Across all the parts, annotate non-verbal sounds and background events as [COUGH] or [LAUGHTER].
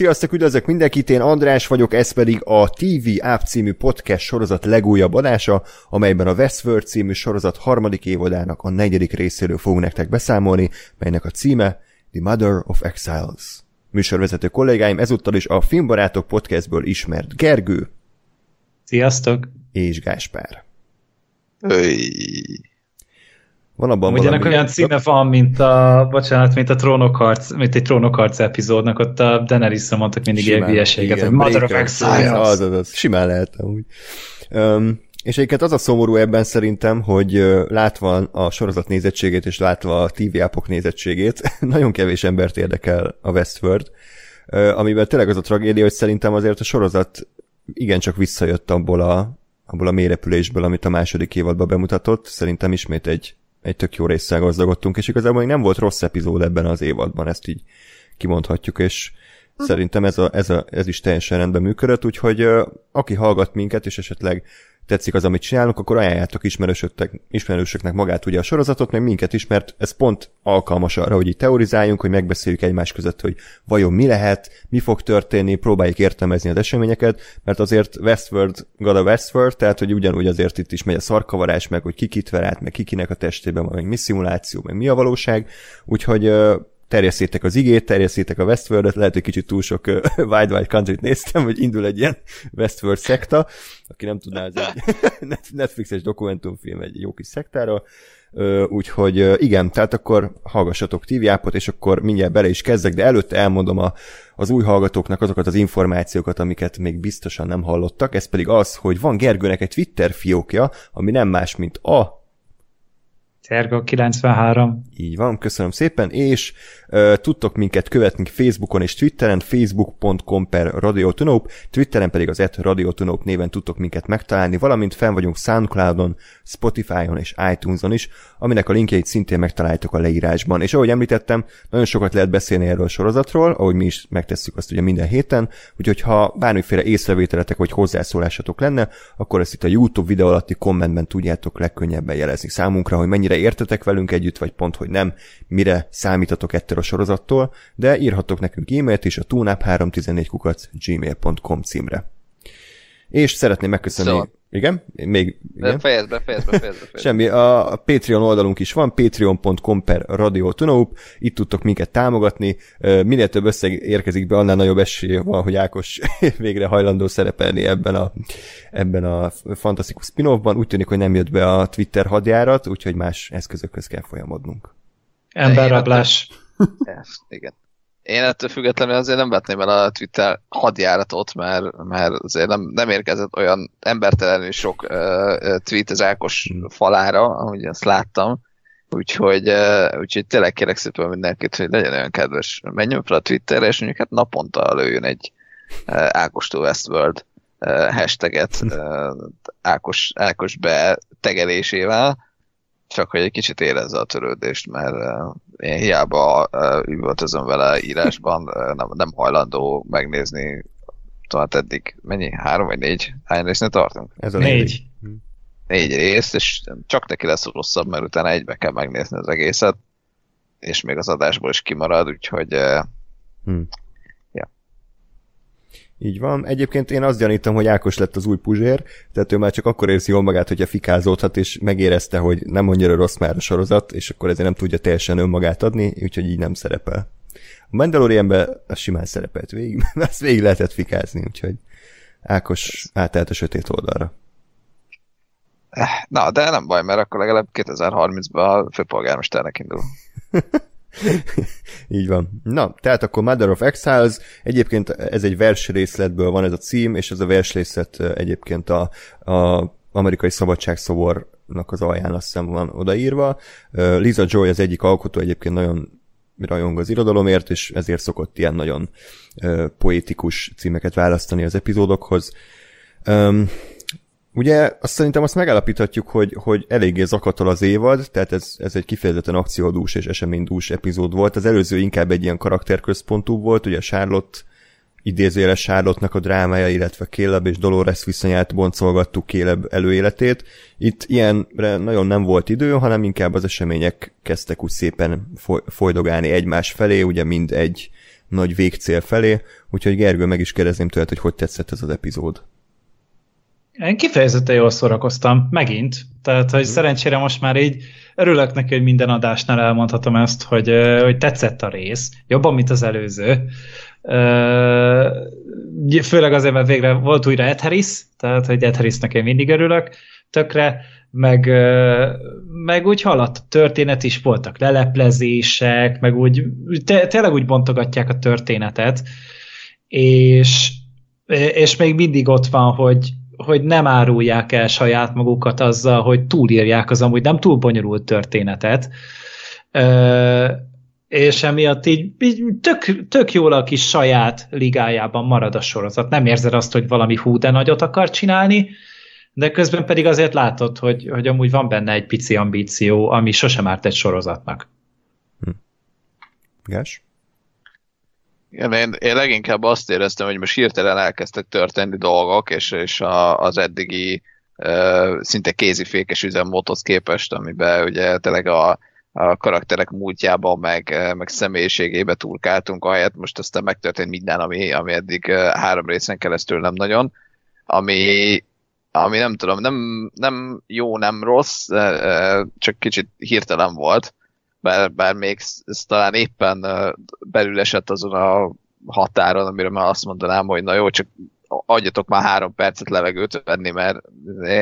Sziasztok, üdvözlök mindenkit, én András vagyok, ez pedig a TV App című podcast sorozat legújabb adása, amelyben a Westworld című sorozat harmadik évadának a negyedik részéről fogunk nektek beszámolni, melynek a címe The Mother of Exiles. Műsorvezető kollégáim ezúttal is a Filmbarátok podcastből ismert Gergő. Sziasztok! És Gáspár. Öy. Van abban Ugyanak valami... olyan címe van, mint a, bocsánat, mint a trónokharc, mint egy trónokharc epizódnak, ott a Daenerys-ra mondtak mindig ilyen hülyeséget, hogy Mother of Exiles. Az, az, az, simán lehet amúgy. Um, és egyébként az a szomorú ebben szerintem, hogy látva a sorozat nézettségét és látva a TV appok nézettségét, [LAUGHS] nagyon kevés embert érdekel a Westworld, amiben tényleg az a tragédia, hogy szerintem azért a sorozat igencsak visszajött abból a, abból a mélyrepülésből, amit a második évadban bemutatott. Szerintem ismét egy egy tök jó résszel gazdagodtunk, és igazából még nem volt rossz epizód ebben az évadban, ezt így kimondhatjuk, és szerintem ez, a, ez, a, ez is teljesen rendben működött, úgyhogy aki hallgat minket, és esetleg tetszik az, amit csinálunk, akkor ajánljátok ismerősöknek, ismerősöknek magát ugye a sorozatot, meg minket is, mert ez pont alkalmas arra, hogy így teorizáljunk, hogy megbeszéljük egymás között, hogy vajon mi lehet, mi fog történni, próbáljuk értelmezni az eseményeket, mert azért Westworld, God a Westworld, tehát hogy ugyanúgy azért itt is megy a szarkavarás, meg hogy kikit ver át, meg kikinek a testében, meg mi szimuláció, meg mi a valóság, úgyhogy terjesszétek az igét, terjesszétek a Westworld-et, lehet, hogy kicsit túl sok [LAUGHS] Wild Wild Country-t néztem, hogy indul egy ilyen Westworld szekta, aki nem tudná, ez egy [LAUGHS] Netflixes dokumentumfilm egy jó kis szektáról, úgyhogy igen, tehát akkor hallgassatok TV és akkor mindjárt bele is kezdek, de előtte elmondom a, az új hallgatóknak azokat az információkat, amiket még biztosan nem hallottak, ez pedig az, hogy van Gergőnek egy Twitter fiókja, ami nem más, mint a Szerga 93. Így van, köszönöm szépen, és uh, tudtok minket követni Facebookon és Twitteren, facebook.com per radiotunop, Twitteren pedig az et radiotunop néven tudtok minket megtalálni, valamint fenn vagyunk Soundcloudon, Spotify-on és iTunes-on is, aminek a linkjeit szintén megtaláltok a leírásban. És ahogy említettem, nagyon sokat lehet beszélni erről a sorozatról, ahogy mi is megtesszük azt ugye minden héten, úgyhogy ha bármiféle észrevételetek vagy hozzászólásatok lenne, akkor ezt itt a YouTube videó alatti kommentben tudjátok legkönnyebben jelezni számunkra, hogy mennyire értetek velünk együtt, vagy pont, hogy nem, mire számítatok ettől a sorozattól, de írhattok nekünk e-mailt is a tunap314 kukac gmail.com címre. És szeretném megköszönni... Szóval. Igen? Még... Igen? Fejezd be, fejezd be, fejezd be. Semmi. A Patreon oldalunk is van, patreon.com per Radio Tunaup. Itt tudtok minket támogatni. Minél több összeg érkezik be, annál nagyobb esély van, hogy Ákos [LAUGHS] végre hajlandó szerepelni ebben a, ebben a fantasztikus spin-offban. Úgy tűnik, hogy nem jött be a Twitter hadjárat, úgyhogy más eszközökhöz kell folyamodnunk. Emberrablás. Igen. [LAUGHS] Én ettől függetlenül azért nem vetném el a Twitter hadjáratot, mert, mert azért nem, nem érkezett olyan embertelenül sok uh, tweet az Ákos hmm. falára, ahogy azt láttam. Úgyhogy, uh, úgyhogy tényleg kérek szépen mindenkit, hogy legyen olyan kedves, menjünk fel a Twitterre, és mondjuk hát naponta lőjön egy uh, Ákostól Westworld uh, hashtaget uh, Ákos, Ákos betegelésével, csak hogy egy kicsit érezze a törődést, mert uh, én hiába üvöltözöm vele írásban, nem, nem hajlandó megnézni tehát eddig mennyi? Három vagy négy? Hány résznél tartunk? Ez a négy. Négy, négy rész, és csak neki lesz rosszabb, mert utána egybe kell megnézni az egészet, és még az adásból is kimarad, úgyhogy hmm. Így van. Egyébként én azt gyanítom, hogy Ákos lett az új Puzsér, tehát ő már csak akkor érzi jól magát, hogyha fikázódhat, és megérezte, hogy nem annyira rossz már a sorozat, és akkor ezért nem tudja teljesen önmagát adni, úgyhogy így nem szerepel. A Mandalorianben az simán szerepelt végig, [LAUGHS] azt végig lehetett fikázni, úgyhogy Ákos átállt a sötét oldalra. Na, de nem baj, mert akkor legalább 2030-ban a főpolgármesternek indul. [LAUGHS] Így van. Na, tehát akkor Mother of Exiles, egyébként ez egy versrészletből van ez a cím, és ez a versrészlet egyébként a, a amerikai szabadságszobornak az alján azt hiszem van odaírva. Lisa Joy az egyik alkotó, egyébként nagyon rajong az irodalomért, és ezért szokott ilyen nagyon poétikus címeket választani az epizódokhoz. Ugye azt szerintem azt megállapíthatjuk, hogy, hogy eléggé zakatol az évad, tehát ez, ez egy kifejezetten akciódús és eseménydús epizód volt. Az előző inkább egy ilyen karakterközpontú volt, ugye Charlotte idézőjeles Charlotte-nak a drámája, illetve Caleb és Dolores viszonyát boncolgattuk Caleb előéletét. Itt ilyenre nagyon nem volt idő, hanem inkább az események kezdtek úgy szépen folydogálni egymás felé, ugye mind egy nagy végcél felé, úgyhogy Gergő meg is kérdezném tőled, hogy hogy tetszett ez az epizód. Én kifejezetten jól szórakoztam, megint. Tehát, hogy mm. szerencsére most már így örülök neki, hogy minden adásnál elmondhatom ezt, hogy, hogy tetszett a rész, jobban, mint az előző. Főleg azért, mert végre volt újra Ed Harris, tehát, hogy Ed Harrisnek én mindig örülök tökre, meg, meg úgy haladt a történet is, voltak leleplezések, meg úgy, te, tényleg úgy bontogatják a történetet, és, és még mindig ott van, hogy, hogy nem árulják el saját magukat azzal, hogy túlírják az amúgy nem túl bonyolult történetet, és emiatt így, így tök, tök jól a kis saját ligájában marad a sorozat. Nem érzed azt, hogy valami hú de nagyot akar csinálni, de közben pedig azért látod, hogy, hogy amúgy van benne egy pici ambíció, ami sosem árt egy sorozatnak. Hm. Gás? Én, én leginkább azt éreztem, hogy most hirtelen elkezdtek történni dolgok, és, és a, az eddigi uh, szinte kézifékes üzemmódhoz képest, amiben ugye tényleg a, a karakterek múltjába, meg, meg személyiségébe turkáltunk, ahelyett most aztán megtörtént minden, ami, ami eddig három részen keresztül nem nagyon, ami, ami nem tudom, nem, nem jó, nem rossz, csak kicsit hirtelen volt, bár, bár még ez talán éppen belül esett azon a határon, amire már azt mondanám, hogy na jó, csak adjatok már három percet levegőt venni, mert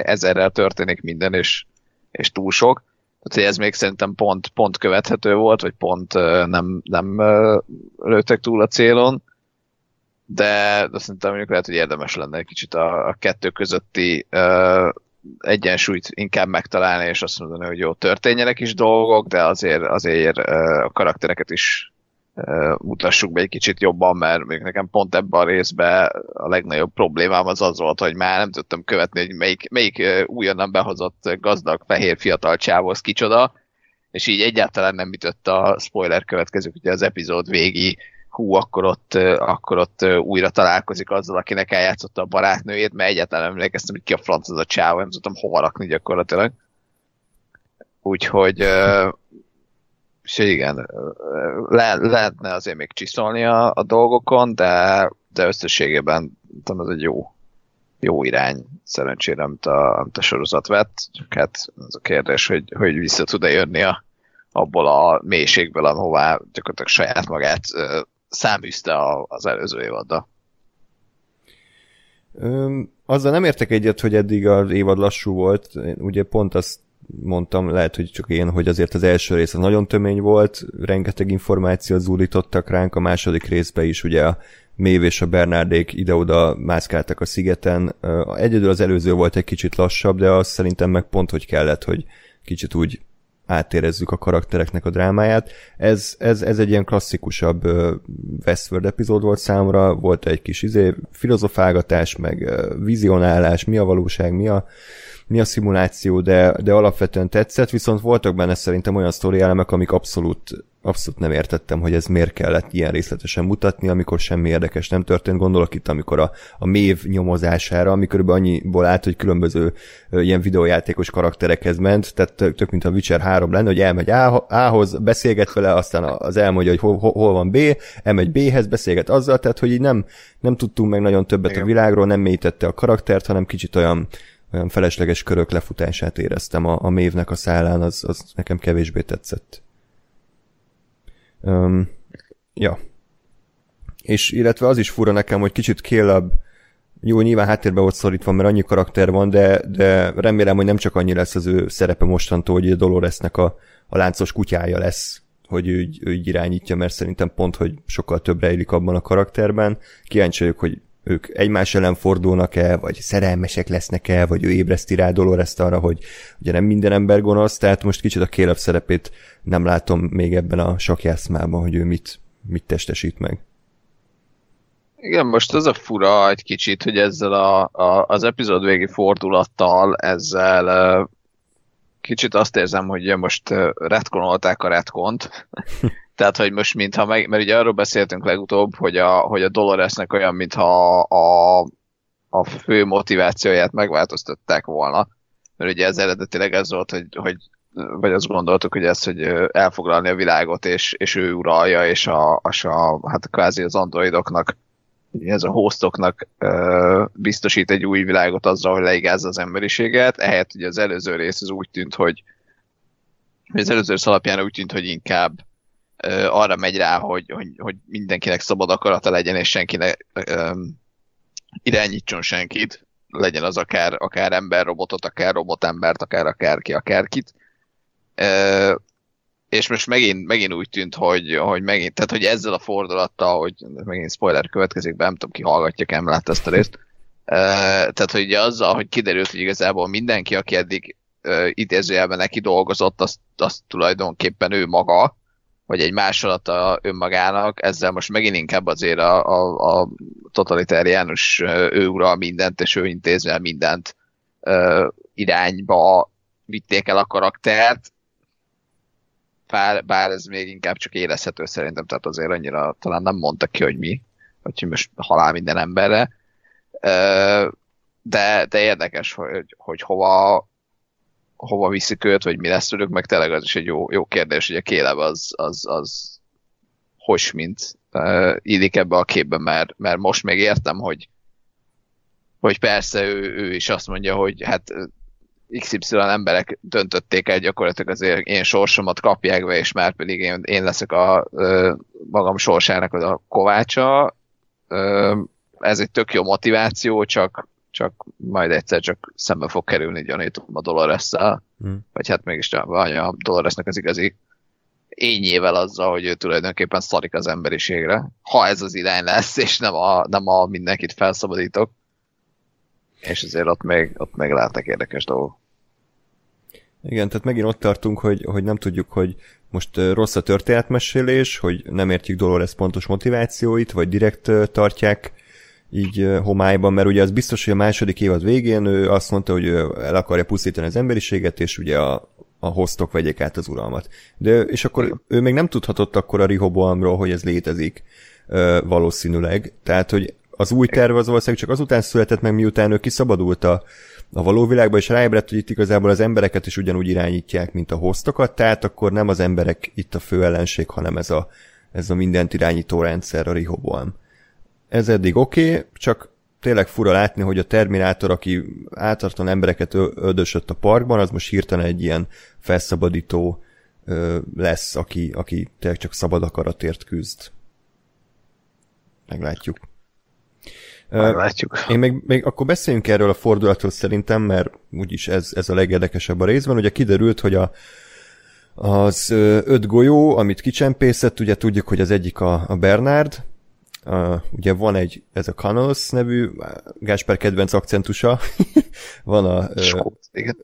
ezerrel történik minden, és, és túl sok. Tehát, ez még szerintem pont, pont követhető volt, vagy pont nem, nem lőttek túl a célon de, de szerintem mondjuk lehet, hogy érdemes lenne egy kicsit a, a kettő közötti egyensúlyt inkább megtalálni, és azt mondani, hogy jó, történjenek is dolgok, de azért, azért a karaktereket is mutassuk be egy kicsit jobban, mert még nekem pont ebben a részben a legnagyobb problémám az az volt, hogy már nem tudtam követni, hogy melyik, melyik újonnan behozott gazdag fehér fiatal csávoz kicsoda, és így egyáltalán nem ütött a spoiler következők, ugye az epizód végi hú, akkor ott, akkor ott újra találkozik azzal, akinek eljátszotta a barátnőjét, mert egyáltalán emlékeztem, hogy ki a franc az a csáva, nem tudtam hova rakni gyakorlatilag. Úgyhogy és igen, le, lehetne azért még csiszolni a, a dolgokon, de, de összességében tudom, ez egy jó, jó irány szerencsére, amit a, amit a sorozat vett. Csak hát az a kérdés, hogy, hogy vissza tud-e jönni a, abból a mélységből, ahová gyakorlatilag saját magát száműzte az előző évaddal. Öm, azzal nem értek egyet, hogy eddig az évad lassú volt. Ugye pont azt mondtam, lehet, hogy csak én, hogy azért az első rész az nagyon tömény volt, rengeteg információt zúdítottak ránk, a második részbe is ugye a Mév és a Bernardék ide-oda mászkáltak a szigeten. Egyedül az előző volt egy kicsit lassabb, de azt szerintem meg pont, hogy kellett, hogy kicsit úgy átérezzük a karaktereknek a drámáját. Ez, ez, ez egy ilyen klasszikusabb Westworld epizód volt számomra, volt egy kis izé, filozofálgatás, meg vizionálás, mi a valóság, mi a, mi a szimuláció, de, de alapvetően tetszett, viszont voltak benne szerintem olyan sztori elemek, amik abszolút abszolút nem értettem, hogy ez miért kellett ilyen részletesen mutatni, amikor semmi érdekes nem történt. Gondolok itt, amikor a, a mév nyomozására, amikor annyiból állt, hogy különböző ilyen videójátékos karakterekhez ment, tehát tök mint a Witcher 3 lenne, hogy elmegy A-hoz, beszélget vele, aztán az elmondja, hogy hol, hol van B, elmegy B-hez, beszélget azzal, tehát hogy így nem, nem tudtunk meg nagyon többet Igen. a világról, nem mélyítette a karaktert, hanem kicsit olyan olyan felesleges körök lefutását éreztem a, a mévnek a szállán, az, az nekem kevésbé tetszett. Um, ja. És illetve az is fura nekem, hogy kicsit Caleb jó, nyilván háttérbe volt szorítva, mert annyi karakter van, de, de remélem, hogy nem csak annyi lesz az ő szerepe mostantól, hogy Doloresnek a, a láncos kutyája lesz, hogy ő, ő irányítja, mert szerintem pont, hogy sokkal több rejlik abban a karakterben. Kíváncsi vagyok, hogy ők egymás ellen fordulnak-e, vagy szerelmesek lesznek-e, vagy ő ébreszti rá Dolores arra, hogy ugye nem minden ember gonosz, tehát most kicsit a Caleb szerepét nem látom még ebben a sakjászmában, hogy ő mit, mit testesít meg. Igen, most az a fura egy kicsit, hogy ezzel a, a, az epizód végi fordulattal, ezzel kicsit azt érzem, hogy most retkonolták a retkont, [LAUGHS] Tehát, hogy most mintha meg, mert ugye arról beszéltünk legutóbb, hogy a, hogy a Doloresnek olyan, mintha a, a fő motivációját megváltoztatták volna. Mert ugye ez eredetileg ez volt, hogy, hogy vagy azt gondoltuk, hogy ez, hogy elfoglalni a világot, és, és ő uralja, és a, a, a hát kvázi az androidoknak, ez a hostoknak uh, biztosít egy új világot azzal, hogy leigázza az emberiséget, ehelyett ugye az előző rész az úgy tűnt, hogy az előző rész alapján úgy tűnt, hogy inkább arra megy rá, hogy, hogy, hogy mindenkinek szabad akarata legyen, és senkinek um, irányítson senkit, legyen az akár, akár ember robotot, akár robotembert, akár akárki, akárkit. Uh, és most megint, megint úgy tűnt, hogy, hogy megint, tehát hogy ezzel a fordulattal, hogy megint spoiler következik be, nem tudom ki hallgatja, nem látta ezt a részt. Tehát, hogy ugye azzal, hogy kiderült, hogy igazából mindenki, aki eddig uh, idézőjelben neki dolgozott, azt, azt tulajdonképpen ő maga, vagy egy másolata önmagának, ezzel most megint inkább azért a, a, a totalitáriánus ő ura mindent, és ő intézve mindent uh, irányba vitték el a karaktert, bár, bár ez még inkább csak érezhető szerintem, tehát azért annyira talán nem mondta ki, hogy mi, hogy most halál minden emberre, uh, de, de érdekes, hogy, hogy hova, hova viszik őt, vagy mi lesz tőlük, meg tényleg az is egy jó, jó kérdés, hogy a Kéleb az, az, az hogy mint uh, illik ebbe a képbe, mert, mert most még értem, hogy hogy persze ő, ő is azt mondja, hogy hát XY emberek döntötték el gyakorlatilag azért én sorsomat kapják be, és már pedig én, én leszek a ö, magam sorsának az a kovácsa. Ö, ez egy tök jó motiváció, csak csak majd egyszer csak szembe fog kerülni gyanítom a dolores hmm. vagy hát mégis vagy a Doloresnek az igazi ényével azzal, hogy ő tulajdonképpen szarik az emberiségre. Ha ez az irány lesz, és nem a, nem a mindenkit felszabadítok. És azért ott még, ott még lehetnek érdekes dolgok. Igen, tehát megint ott tartunk, hogy, hogy nem tudjuk, hogy most rossz a történetmesélés, hogy nem értjük Dolores pontos motivációit, vagy direkt tartják így homályban, mert ugye az biztos, hogy a második évad végén ő azt mondta, hogy ő el akarja pusztítani az emberiséget, és ugye a, a hostok vegyék át az uralmat. De, és akkor ő még nem tudhatott akkor a Rihoboamról, hogy ez létezik valószínűleg. Tehát, hogy az új terv az valószínűleg csak azután született meg, miután ő kiszabadult a, a való világba, és ráébredt, hogy itt igazából az embereket is ugyanúgy irányítják, mint a hostokat, tehát akkor nem az emberek itt a fő ellenség, hanem ez a, ez a mindent irányító rendszer, a Rihoboam ez eddig oké, okay, csak tényleg fura látni, hogy a Terminátor, aki általában embereket ödösött a parkban, az most hirtelen egy ilyen felszabadító ö, lesz, aki, aki tényleg csak szabad akaratért küzd. Meglátjuk. Meglátjuk. Én még, még akkor beszéljünk erről a fordulatról szerintem, mert úgyis ez, ez a legérdekesebb a részben. Ugye kiderült, hogy a, az öt golyó, amit kicsempészett, ugye tudjuk, hogy az egyik a, a Bernard, Uh, ugye van egy, ez a Canos nevű, Gásper kedvenc akcentusa, [LAUGHS] van a,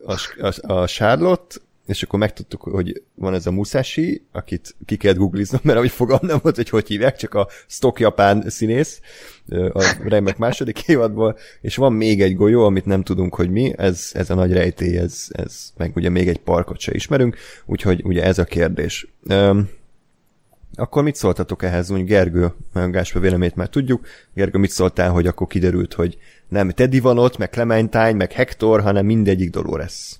a, a, a Charlotte, és akkor megtudtuk, hogy van ez a Musashi, akit ki kellett googliznom, mert ahogy fogalm nem volt, hogy hogy hívják, csak a stock japán színész a remek második [LAUGHS] évadból, és van még egy golyó, amit nem tudunk, hogy mi, ez, ez a nagy rejtély, ez, ez meg ugye még egy parkot se ismerünk, úgyhogy ugye ez a kérdés. Um, akkor mit szóltatok ehhez, úgy Gergő, a Gásper vélemét már tudjuk. Gergő, mit szóltál, hogy akkor kiderült, hogy nem Teddy van ott, meg Clementine, meg Hector, hanem mindegyik Dolores?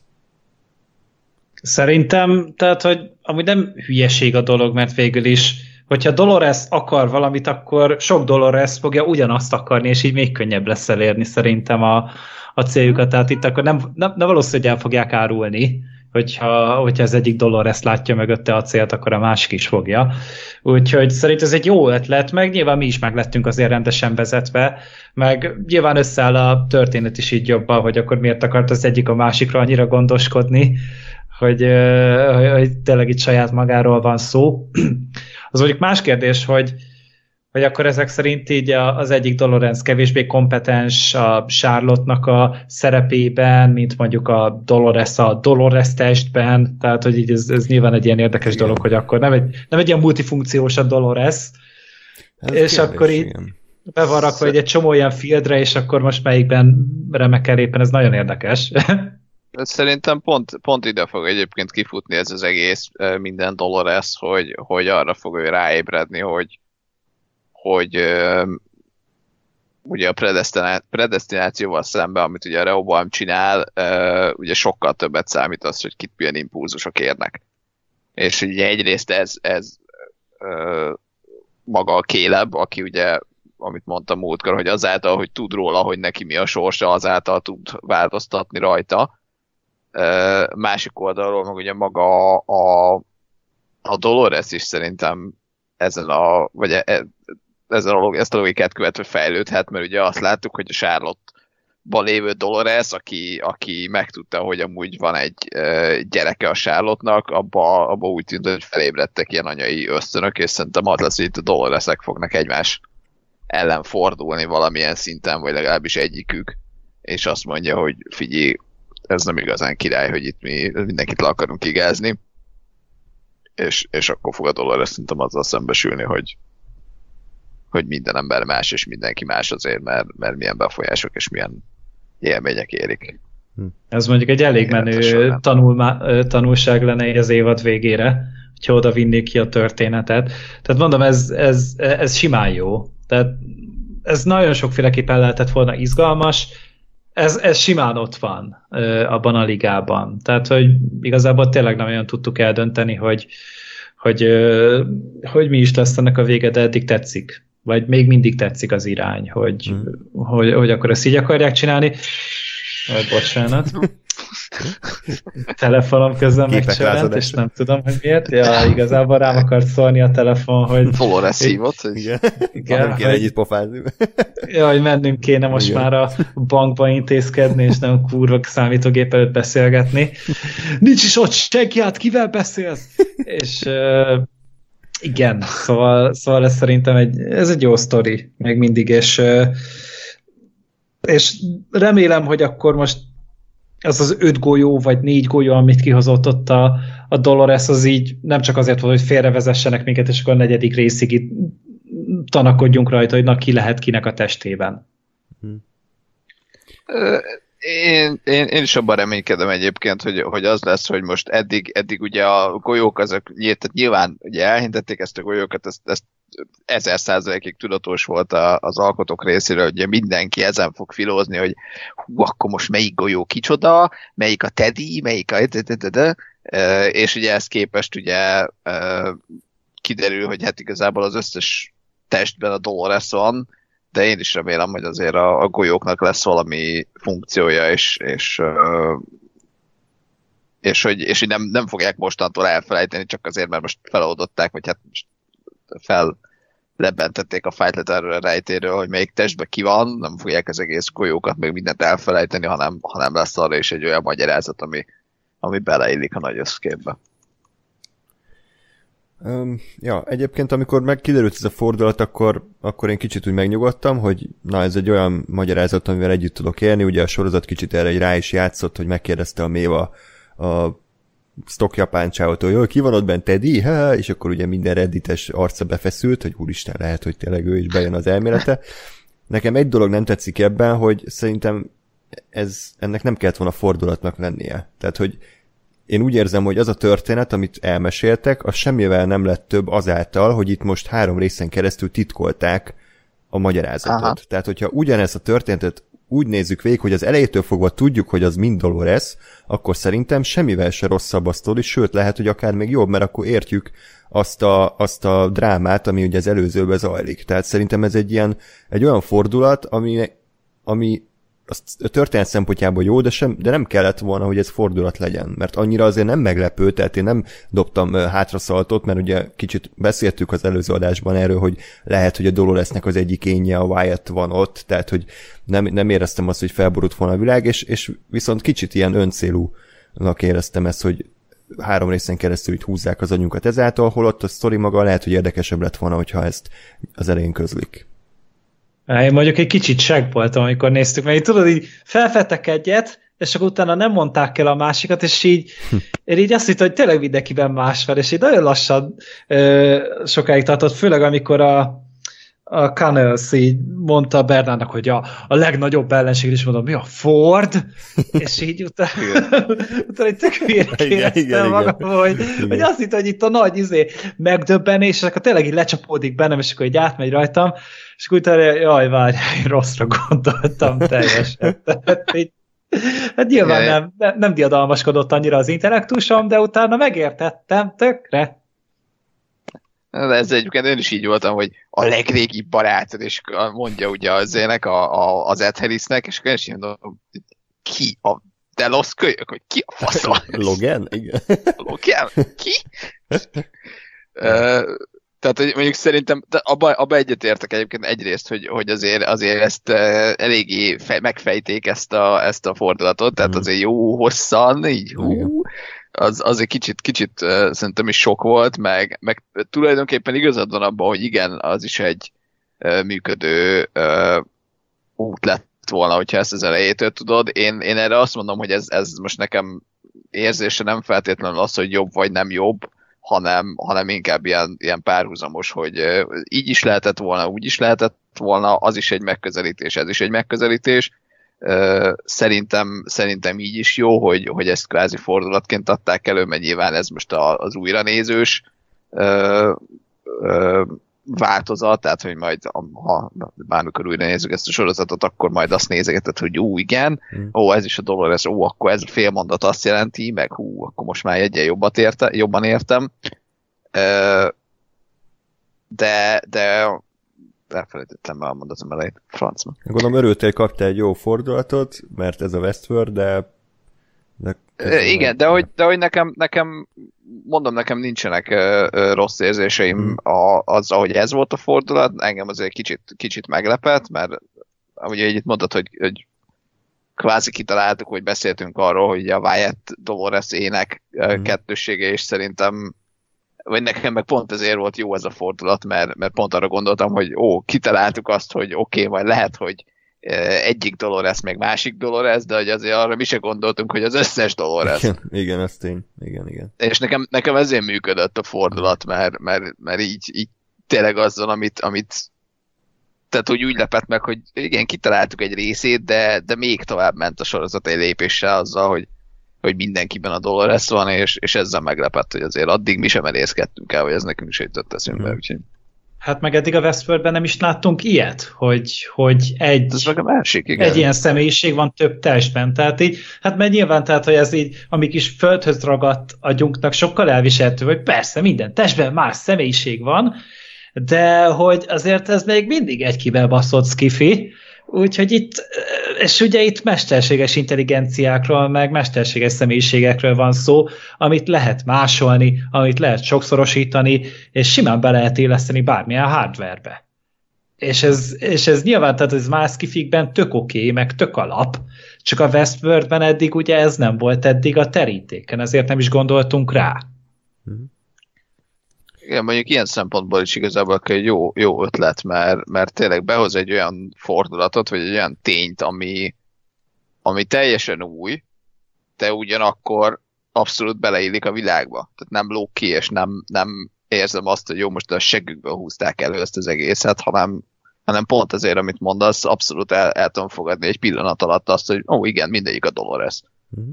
Szerintem, tehát, hogy amúgy nem hülyeség a dolog, mert végül is, hogyha Dolores akar valamit, akkor sok Dolores fogja ugyanazt akarni, és így még könnyebb lesz elérni szerintem a, a céljukat. Tehát itt akkor nem, nem, nem valószínűleg el fogják árulni, hogyha, hogyha az egyik ezt látja mögötte a célt, akkor a másik is fogja. Úgyhogy szerintem ez egy jó ötlet, meg nyilván mi is meg lettünk azért rendesen vezetve, meg nyilván összeáll a történet is így jobban, hogy akkor miért akart az egyik a másikra annyira gondoskodni, hogy, hogy tényleg itt saját magáról van szó. Az mondjuk más kérdés, hogy, hogy akkor ezek szerint így az egyik Dolores kevésbé kompetens a Charlotte-nak a szerepében, mint mondjuk a Dolores a Dolores testben, tehát hogy így ez, ez nyilván egy ilyen érdekes igen. dolog, hogy akkor nem egy, nem egy ilyen multifunkciós a Dolores, ez és kérdés, akkor így igen. be van rakva egy csomó ilyen fieldre, és akkor most melyikben remekel éppen, ez nagyon érdekes. [LAUGHS] Szerintem pont, pont ide fog egyébként kifutni ez az egész minden Dolores, hogy, hogy arra fog ő ráébredni, hogy, hogy ugye a predestinációval szemben, amit ugye a Rehoboam csinál, ugye sokkal többet számít az, hogy kit milyen impulzusok érnek. És ugye egyrészt ez, ez maga a Kéleb, aki ugye, amit mondtam múltkor, hogy azáltal, hogy tud róla, hogy neki mi a sorsa, azáltal tud változtatni rajta. Másik oldalról meg ugye maga a, a Dolores is szerintem ezen a, vagy e, e ezen a, ezt a logikát követve fejlődhet, mert ugye azt láttuk, hogy a Charlotte ban lévő Dolores, aki, aki megtudta, hogy amúgy van egy e, gyereke a Charlotte-nak, abba, abba úgy tűnt, hogy felébredtek ilyen anyai ösztönök, és szerintem az lesz, hogy itt a Doloresek fognak egymás ellen fordulni valamilyen szinten, vagy legalábbis egyikük, és azt mondja, hogy figyelj, ez nem igazán király, hogy itt mi mindenkit le akarunk igázni, és, és akkor fog a Dolores szerintem azzal szembesülni, hogy, hogy minden ember más, és mindenki más azért, mert, mert milyen befolyások és milyen élmények érik. Hm. Ez mondjuk egy elég menő tanul, tanulság lenne az évad végére, hogyha oda vinnék ki a történetet. Tehát mondom, ez, ez, ez simán jó. Tehát ez nagyon sokféleképpen lehetett volna izgalmas, ez, ez simán ott van abban a ligában. Tehát, hogy igazából tényleg nem olyan tudtuk eldönteni, hogy, hogy, hogy mi is lesz ennek a vége, de eddig tetszik vagy még mindig tetszik az irány, hogy, hmm. hogy, hogy akkor ezt így akarják csinálni. Bocsánat. [LAUGHS] telefonom közben megcserent, és nem tudom, hogy miért. Ja, igazából rám akart szólni a telefon, hogy... Flores hívott, hogy... Igen, igen nem kéne együtt pofázni. ja, hogy mennünk kéne most igen. már a bankba intézkedni, és nem kurva számítógép előtt beszélgetni. Nincs is ott senki, hát kivel beszélsz? És igen, szóval, szóval ez szerintem egy, ez egy jó sztori, még mindig, és, és remélem, hogy akkor most az az öt golyó, vagy négy golyó, amit kihozott ott a, a Dolores, az így nem csak azért volt, hogy félrevezessenek minket, és akkor a negyedik részig itt tanakodjunk rajta, hogy na ki lehet kinek a testében. Hmm. Én, én, én is abban reménykedem egyébként, hogy, hogy az lesz, hogy most eddig, eddig ugye a golyók azok, tehát nyilván ugye elhintették ezt a golyókat, ezt, ezt ezer százalékig tudatos volt a, az alkotók részéről, hogy mindenki ezen fog filózni, hogy hú, akkor most melyik golyó kicsoda, melyik a Teddy, melyik a... És ugye ezt képest ugye kiderül, hogy hát igazából az összes testben a Dolores van, de én is remélem, hogy azért a, a golyóknak lesz valami funkciója, és, és, és hogy, és hogy nem, nem fogják mostantól elfelejteni, csak azért, mert most feloldották, vagy hát most fel lebentették a Fight a rejtéről, hogy melyik testben ki van, nem fogják az egész golyókat meg mindent elfelejteni, hanem, hanem lesz arra is egy olyan magyarázat, ami, ami beleillik a nagy összképbe. Um, ja, egyébként amikor meg kiderült ez a fordulat, akkor, akkor én kicsit úgy megnyugodtam, hogy na ez egy olyan magyarázat, amivel együtt tudok élni, ugye a sorozat kicsit erre egy rá is játszott, hogy megkérdezte a Méva a stock japán csávótól, hogy ki van ott bent Teddy? Ha, és akkor ugye minden reddites arca befeszült, hogy úristen, lehet, hogy tényleg ő is bejön az elmélete. Nekem egy dolog nem tetszik ebben, hogy szerintem ez, ennek nem kellett volna fordulatnak lennie. Tehát, hogy én úgy érzem, hogy az a történet, amit elmeséltek, az semmivel nem lett több azáltal, hogy itt most három részen keresztül titkolták a magyarázatot. Aha. Tehát, hogyha ugyanezt a történetet úgy nézzük végig, hogy az elejétől fogva tudjuk, hogy az mind Dolores, akkor szerintem semmivel se rosszabb a sztori, sőt lehet, hogy akár még jobb, mert akkor értjük azt a, azt a drámát, ami ugye az előzőben zajlik. Tehát szerintem ez egy ilyen, egy olyan fordulat, ami, ami a történet szempontjából jó, de, sem, de nem kellett volna, hogy ez fordulat legyen, mert annyira azért nem meglepő, tehát én nem dobtam hátraszaltot, mert ugye kicsit beszéltük az előző adásban erről, hogy lehet, hogy a Doloresnek az egyik énje, a Wyatt van ott, tehát hogy nem, nem éreztem azt, hogy felborult volna a világ, és, és viszont kicsit ilyen öncélúnak éreztem ezt, hogy három részen keresztül itt húzzák az anyunkat ezáltal, holott a sztori maga lehet, hogy érdekesebb lett volna, hogyha ezt az elején közlik. Én mondjuk egy kicsit seg voltam, amikor néztük, mert így tudod, így felfedtek egyet, és akkor utána nem mondták el a másikat, és így hm. én így azt hittem, hogy tényleg mindenkiben más van, és így nagyon lassan ö, sokáig tartott, főleg amikor a, a Canels így mondta Bernának, hogy a, a legnagyobb ellenség, és mondom, mi a Ford? [LAUGHS] és így utána, [LAUGHS] utána egy tök hülyre magam, igen. Hogy, igen. hogy azt hitt, hogy itt a nagy izé, megdöbbenés, és akkor tényleg így lecsapódik bennem, és akkor így átmegy rajtam, és akkor utána, jaj, várj, én rosszra gondoltam teljesen. [LAUGHS] Tehát így, Hát nyilván nem, nem, nem diadalmaskodott annyira az intellektusom, de utána megértettem tökre. Ez egyébként én is így voltam, hogy a legrégibb barátod, és mondja ugye az ének, a, a, az Ed Harrisnek, és akkor én is mondom, ki a Delos kölyök, hogy ki a fasz van? Logan? Igen. Logan? Ki? [LAUGHS] Tehát hogy mondjuk szerintem abba, abba egyetértek egyébként egyrészt, hogy, hogy azért, azért ezt eléggé fej, megfejték ezt a, ezt a fordulatot, tehát mm. azért jó hosszan, így hú, az, az egy kicsit, kicsit uh, szerintem is sok volt, meg, meg tulajdonképpen igazad van abban, hogy igen, az is egy uh, működő uh, út lett volna, hogyha ezt az elejétől tudod. Én, én erre azt mondom, hogy ez, ez most nekem érzése nem feltétlenül az, hogy jobb vagy nem jobb, hanem, hanem inkább ilyen, ilyen párhuzamos, hogy így is lehetett volna, úgy is lehetett volna, az is egy megközelítés, ez is egy megközelítés, Szerintem, szerintem így is jó, hogy, hogy ezt kvázi fordulatként adták elő, mert nyilván ez most a, az újra nézős változat, tehát hogy majd ha bármikor újra nézzük ezt a sorozatot, akkor majd azt nézegetett, hogy ú, igen, mm. ó, ez is a Dolores, ó, akkor ez a fél mondat azt jelenti, meg hú, akkor most már egyen jobbat érte, jobban értem. De, de elfelejtettem már a mondatom elejét. Francma. Gondolom örültél, kaptál egy jó fordulatot, mert ez a Westworld, de... de e, igen, de hogy, de hogy nekem, nekem, mondom, nekem nincsenek uh, rossz érzéseim hmm. a, azzal, hogy ez volt a fordulat. Engem azért kicsit, kicsit meglepett, mert ugye itt mondtad, hogy, hogy kvázi kitaláltuk, hogy beszéltünk arról, hogy a Wyatt Dolores ének hmm. kettősége, és szerintem vagy nekem meg pont ezért volt jó ez a fordulat, mert, mert pont arra gondoltam, hogy ó, kitaláltuk azt, hogy oké, okay, majd lehet, hogy e, egyik lesz, meg másik lesz, de hogy azért arra mi se gondoltunk, hogy az összes lesz. Igen, igen ez tény. Igen, igen. És nekem, nekem ezért működött a fordulat, mert, mert, mert így, így tényleg azzal, amit, amit tehát hogy úgy lepett meg, hogy igen, kitaláltuk egy részét, de, de még tovább ment a sorozat egy lépéssel azzal, hogy hogy mindenkiben a Dolores van, és, és ezzel meglepett, hogy azért addig mi sem merészkedtünk el, hogy ez nekünk is jutott eszünkbe, mm. úgyhogy... Hát meg eddig a Westworldben nem is láttunk ilyet, hogy, hogy egy, ez meg a másik, igen. egy ilyen személyiség van több testben. Tehát így, hát mert nyilván, tehát, hogy ez így, amik is földhöz ragadt agyunknak sokkal elviselhető, hogy persze minden testben más személyiség van, de hogy azért ez még mindig egy kibebaszott skifi, Úgyhogy itt, és ugye itt mesterséges intelligenciákról, meg mesterséges személyiségekről van szó, amit lehet másolni, amit lehet sokszorosítani, és simán be lehet éleszteni bármilyen hardwarebe. És ez, és ez nyilván, tehát ez más kifikben tök oké, okay, meg tök alap, csak a Westworldben eddig ugye ez nem volt eddig a terítéken, ezért nem is gondoltunk rá. Mm-hmm. Igen, mondjuk ilyen szempontból is igazából egy jó, jó ötlet, mert, mert tényleg behoz egy olyan fordulatot, vagy egy olyan tényt, ami, ami teljesen új, de ugyanakkor abszolút beleillik a világba. Tehát nem lók ki, és nem, nem érzem azt, hogy jó, most a segükből húzták elő ezt az egészet, hanem, hanem pont azért, amit mondasz, abszolút el, el tudom fogadni egy pillanat alatt azt, hogy ó, igen, mindegyik a Dolores. Mm.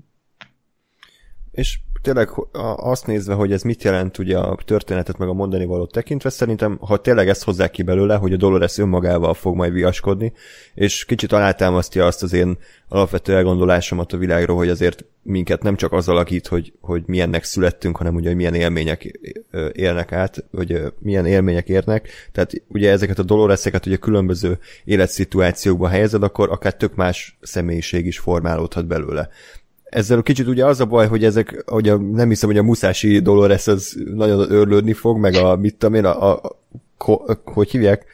És tényleg azt nézve, hogy ez mit jelent ugye a történetet meg a mondani valót tekintve, szerintem, ha tényleg ezt hozzák ki belőle, hogy a Dolores önmagával fog majd viaskodni, és kicsit alátámasztja azt az én alapvető elgondolásomat a világról, hogy azért minket nem csak az alakít, hogy, hogy milyennek születtünk, hanem ugye, hogy milyen élmények élnek át, hogy milyen élmények érnek. Tehát ugye ezeket a Doloreseket ugye különböző életszituációkba helyezed, akkor akár tök más személyiség is formálódhat belőle ezzel kicsit ugye az a baj, hogy ezek, hogy a, nem hiszem, hogy a Musashi Dolores az nagyon örlődni fog, meg a, mit tudom én, a, a, a hogy hívják?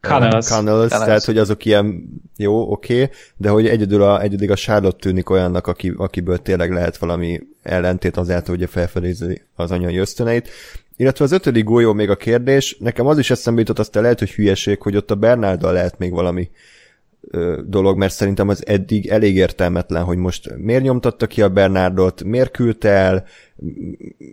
Canals. Canals, tehát hogy azok ilyen jó, oké, okay, de hogy egyedül a, egyedül a Charlotte tűnik olyannak, aki, akiből tényleg lehet valami ellentét azáltal, hogy felfedezi az anyai ösztöneit. Illetve az ötödik golyó még a kérdés, nekem az is eszembe jutott, aztán lehet, hogy hülyeség, hogy ott a Bernárdal lehet még valami dolog, mert szerintem az eddig elég értelmetlen, hogy most miért nyomtatta ki a Bernardot, miért küldte el,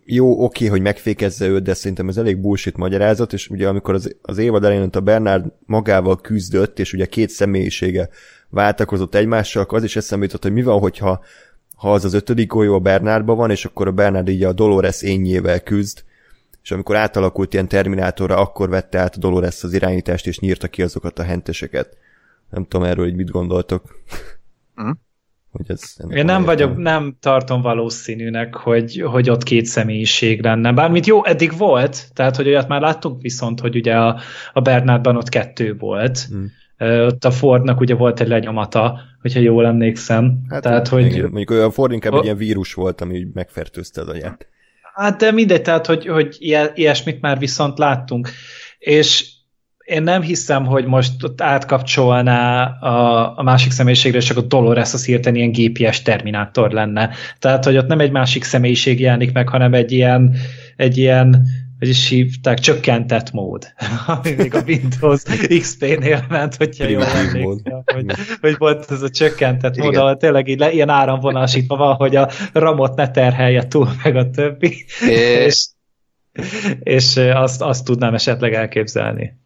jó, oké, hogy megfékezze őt, de szerintem ez elég bullshit magyarázat, és ugye amikor az, az évad elején a Bernard magával küzdött, és ugye két személyisége váltakozott egymással, akkor az is eszembe jutott, hogy mi van, hogyha ha az az ötödik golyó a Bernardban van, és akkor a Bernard így a Dolores ényével küzd, és amikor átalakult ilyen Terminátorra, akkor vette át a Dolores az irányítást, és nyírta ki azokat a henteseket. Nem tudom erről, hogy mit gondoltok. Mm. Hogy ez Én nem vagyok, nem tartom valószínűnek, hogy, hogy ott két személyiség lenne. Bármit jó, eddig volt, tehát hogy olyat már láttunk viszont, hogy ugye a, a Bernardban ott kettő volt. Mm. Ott a Fordnak ugye volt egy lenyomata, hogyha jól emlékszem. Hát tehát, hogy... Igen, mondjuk a Ford inkább a... egy ilyen vírus volt, ami megfertőzte az agyát. Hát de mindegy, tehát hogy, hogy ilyesmit már viszont láttunk. És én nem hiszem, hogy most ott átkapcsolná a, a másik személyiségre, és csak a Dolores az hirtelen ilyen GPS terminátor lenne. Tehát, hogy ott nem egy másik személyiség jelenik meg, hanem egy ilyen, egy ilyen hogy is hívták, csökkentett mód, [LAUGHS] ami még a Windows XP-nél ment, hogyha jól emlékszem, hogy, hogy volt ez a csökkentett mód, ahol tényleg így le, ilyen áramvonalsítva van, hogy a ramot ne terhelje túl, meg a többi, és, és azt, azt tudnám esetleg elképzelni.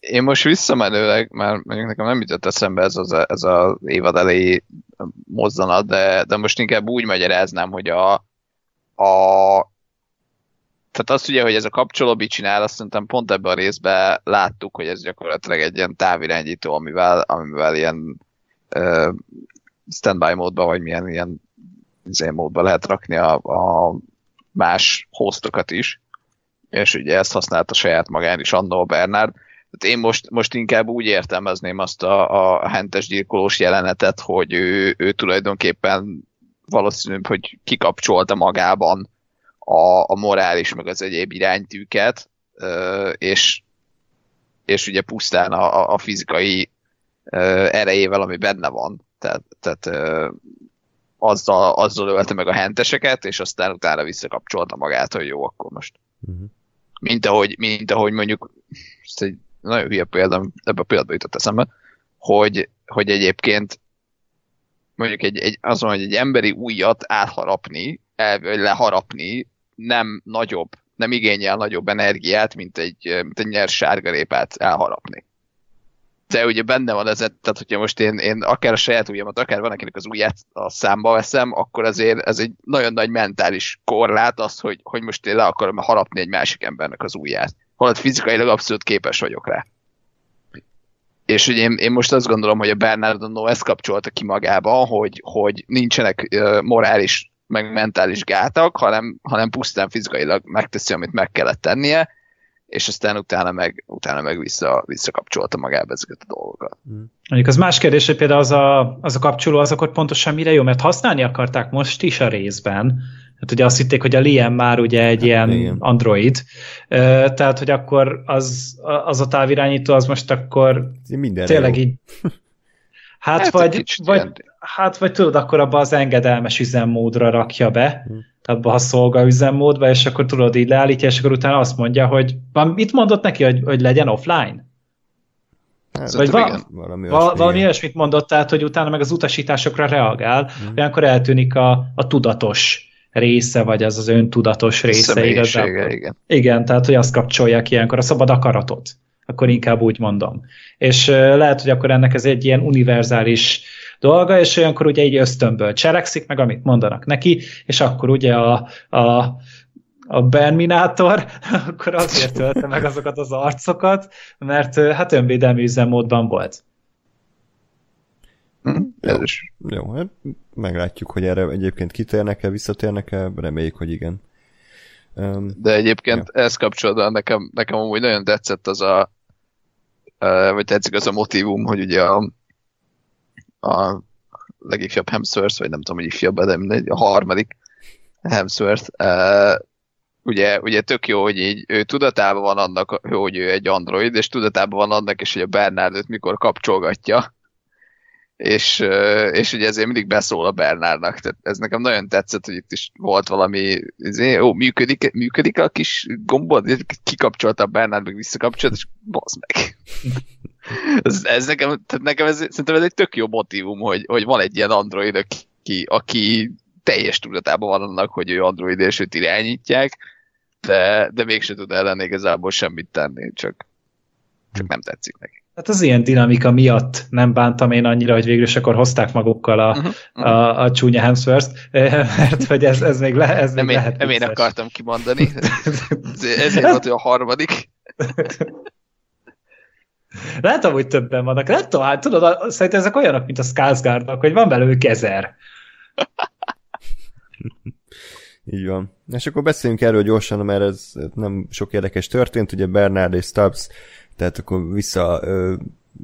Én most visszamenőleg, mert mondjuk nekem nem jutott eszembe ez az, ez az évad elejé mozzanat, de, de most inkább úgy magyaráznám, hogy a, a tehát azt ugye, hogy ez a kapcsolóbi csinál, azt szerintem pont ebben a részben láttuk, hogy ez gyakorlatilag egy ilyen távirányító, amivel, amivel ilyen uh, standby módba, vagy milyen ilyen izé módba lehet rakni a, a más hostokat is, és ugye ezt használta saját magán is annó Bernard. Tehát én most, most inkább úgy értelmezném azt a, a hentes gyilkolós jelenetet, hogy ő, ő tulajdonképpen valószínűbb, hogy kikapcsolta magában a, a morális, meg az egyéb iránytűket, és, és ugye pusztán a, a fizikai erejével, ami benne van. Tehát, tehát azzal, azzal ölte meg a henteseket, és aztán utána visszakapcsolta magát, hogy jó, akkor most. Uh-huh. Mint, ahogy, mint ahogy mondjuk, egy nagyon hülye példa, ebbe a példában jutott eszembe, hogy, hogy egyébként mondjuk egy, egy, azon, hogy egy emberi újat átharapni, el, leharapni, nem nagyobb, nem igényel nagyobb energiát, mint egy, mint egy nyers sárgarépát elharapni. De ugye benne van ez, tehát hogyha most én, én akár a saját ujjamat, akár van akinek az ujját a számba veszem, akkor azért ez egy nagyon nagy mentális korlát az, hogy, hogy most én le akarom harapni egy másik embernek az ujját. Holott fizikailag abszolút képes vagyok rá. És ugye én, én most azt gondolom, hogy a Bernardo ezt kapcsolta ki magába, hogy, hogy nincsenek uh, morális meg mentális gátak, hanem, hanem pusztán fizikailag megteszi, amit meg kellett tennie, és aztán utána meg, utána meg vissza, visszakapcsolta magába ezeket a dolgokat. Mm. Mondjuk az más kérdés, hogy például az a, az a kapcsoló az akkor pontosan mire jó, mert használni akarták most is a részben, Hát ugye azt hitték, hogy a Liam már ugye egy hát, ilyen igen. android, tehát hogy akkor az, az a távirányító az most akkor Minden tényleg jó. így [LAUGHS] Hát, hát vagy, vagy, hát vagy tudod, akkor abba az engedelmes üzemmódra rakja be, hmm. abba a szolga üzemmódba, és akkor tudod, így leállítja, és akkor utána azt mondja, hogy mit mondott neki, hogy, hogy legyen offline? Hát, vagy val- valami, val- valami olyasmit mondott, tehát, hogy utána meg az utasításokra reagál, hmm. olyankor eltűnik a, a tudatos része, vagy az az öntudatos része igazából. Igen. igen, tehát hogy azt kapcsolják ilyenkor, a szabad akaratot akkor inkább úgy mondom. És lehet, hogy akkor ennek ez egy ilyen univerzális dolga, és olyankor ugye egy ösztönből cselekszik, meg amit mondanak neki, és akkor ugye a, a a Berminátor, [LAUGHS] akkor azért tölte meg azokat az arcokat, mert hát önvédelmi üzemmódban volt. Hm, ez jó, is. Jó, hát meglátjuk, hogy erre egyébként kitérnek-e, visszatérnek-e, reméljük, hogy igen. Um, De egyébként ja. ezt kapcsolatban nekem, nekem amúgy nagyon tetszett az a vagy tetszik az a motivum, hogy ugye a, a legifjabb Hemsworth, vagy nem tudom, hogy ifjabb, de a harmadik Hemsworth, ugye, ugye tök jó, hogy így ő tudatában van annak, hogy ő egy android, és tudatában van annak is, hogy a Bernard mikor kapcsolgatja, és, és ugye ezért mindig beszól a Bernárnak. Tehát ez nekem nagyon tetszett, hogy itt is volt valami, ezért, ó, működik, működik a kis gombod, kikapcsolta a Bernár, meg visszakapcsolt, és bazd meg. [LAUGHS] ez, ez nekem, tehát nekem ez, szerintem ez egy tök jó motivum, hogy, hogy van egy ilyen android, aki, aki teljes tudatában van annak, hogy ő android és őt irányítják, de, de mégsem tud ellen igazából semmit tenni, csak, csak nem tetszik neki. Hát az ilyen dinamika miatt nem bántam én annyira, hogy végül is akkor hozták magukkal a, uh-huh, uh-huh. a, a csúnya Hemsworth, [LAUGHS] mert hogy ez, ez még, le, ez nem még én, lehet Nem én akartam kimondani, [LAUGHS] ezért volt, hogy a harmadik. [LAUGHS] Lehet, hogy többen vannak. Lehet, tudom, hát tudod, szerintem ezek olyanok, mint a Skarsgårdnak, hogy van belőlük ezer. Így van. És akkor beszéljünk erről gyorsan, mert ez nem sok érdekes történt. Ugye Bernard és Stubbs tehát akkor vissza,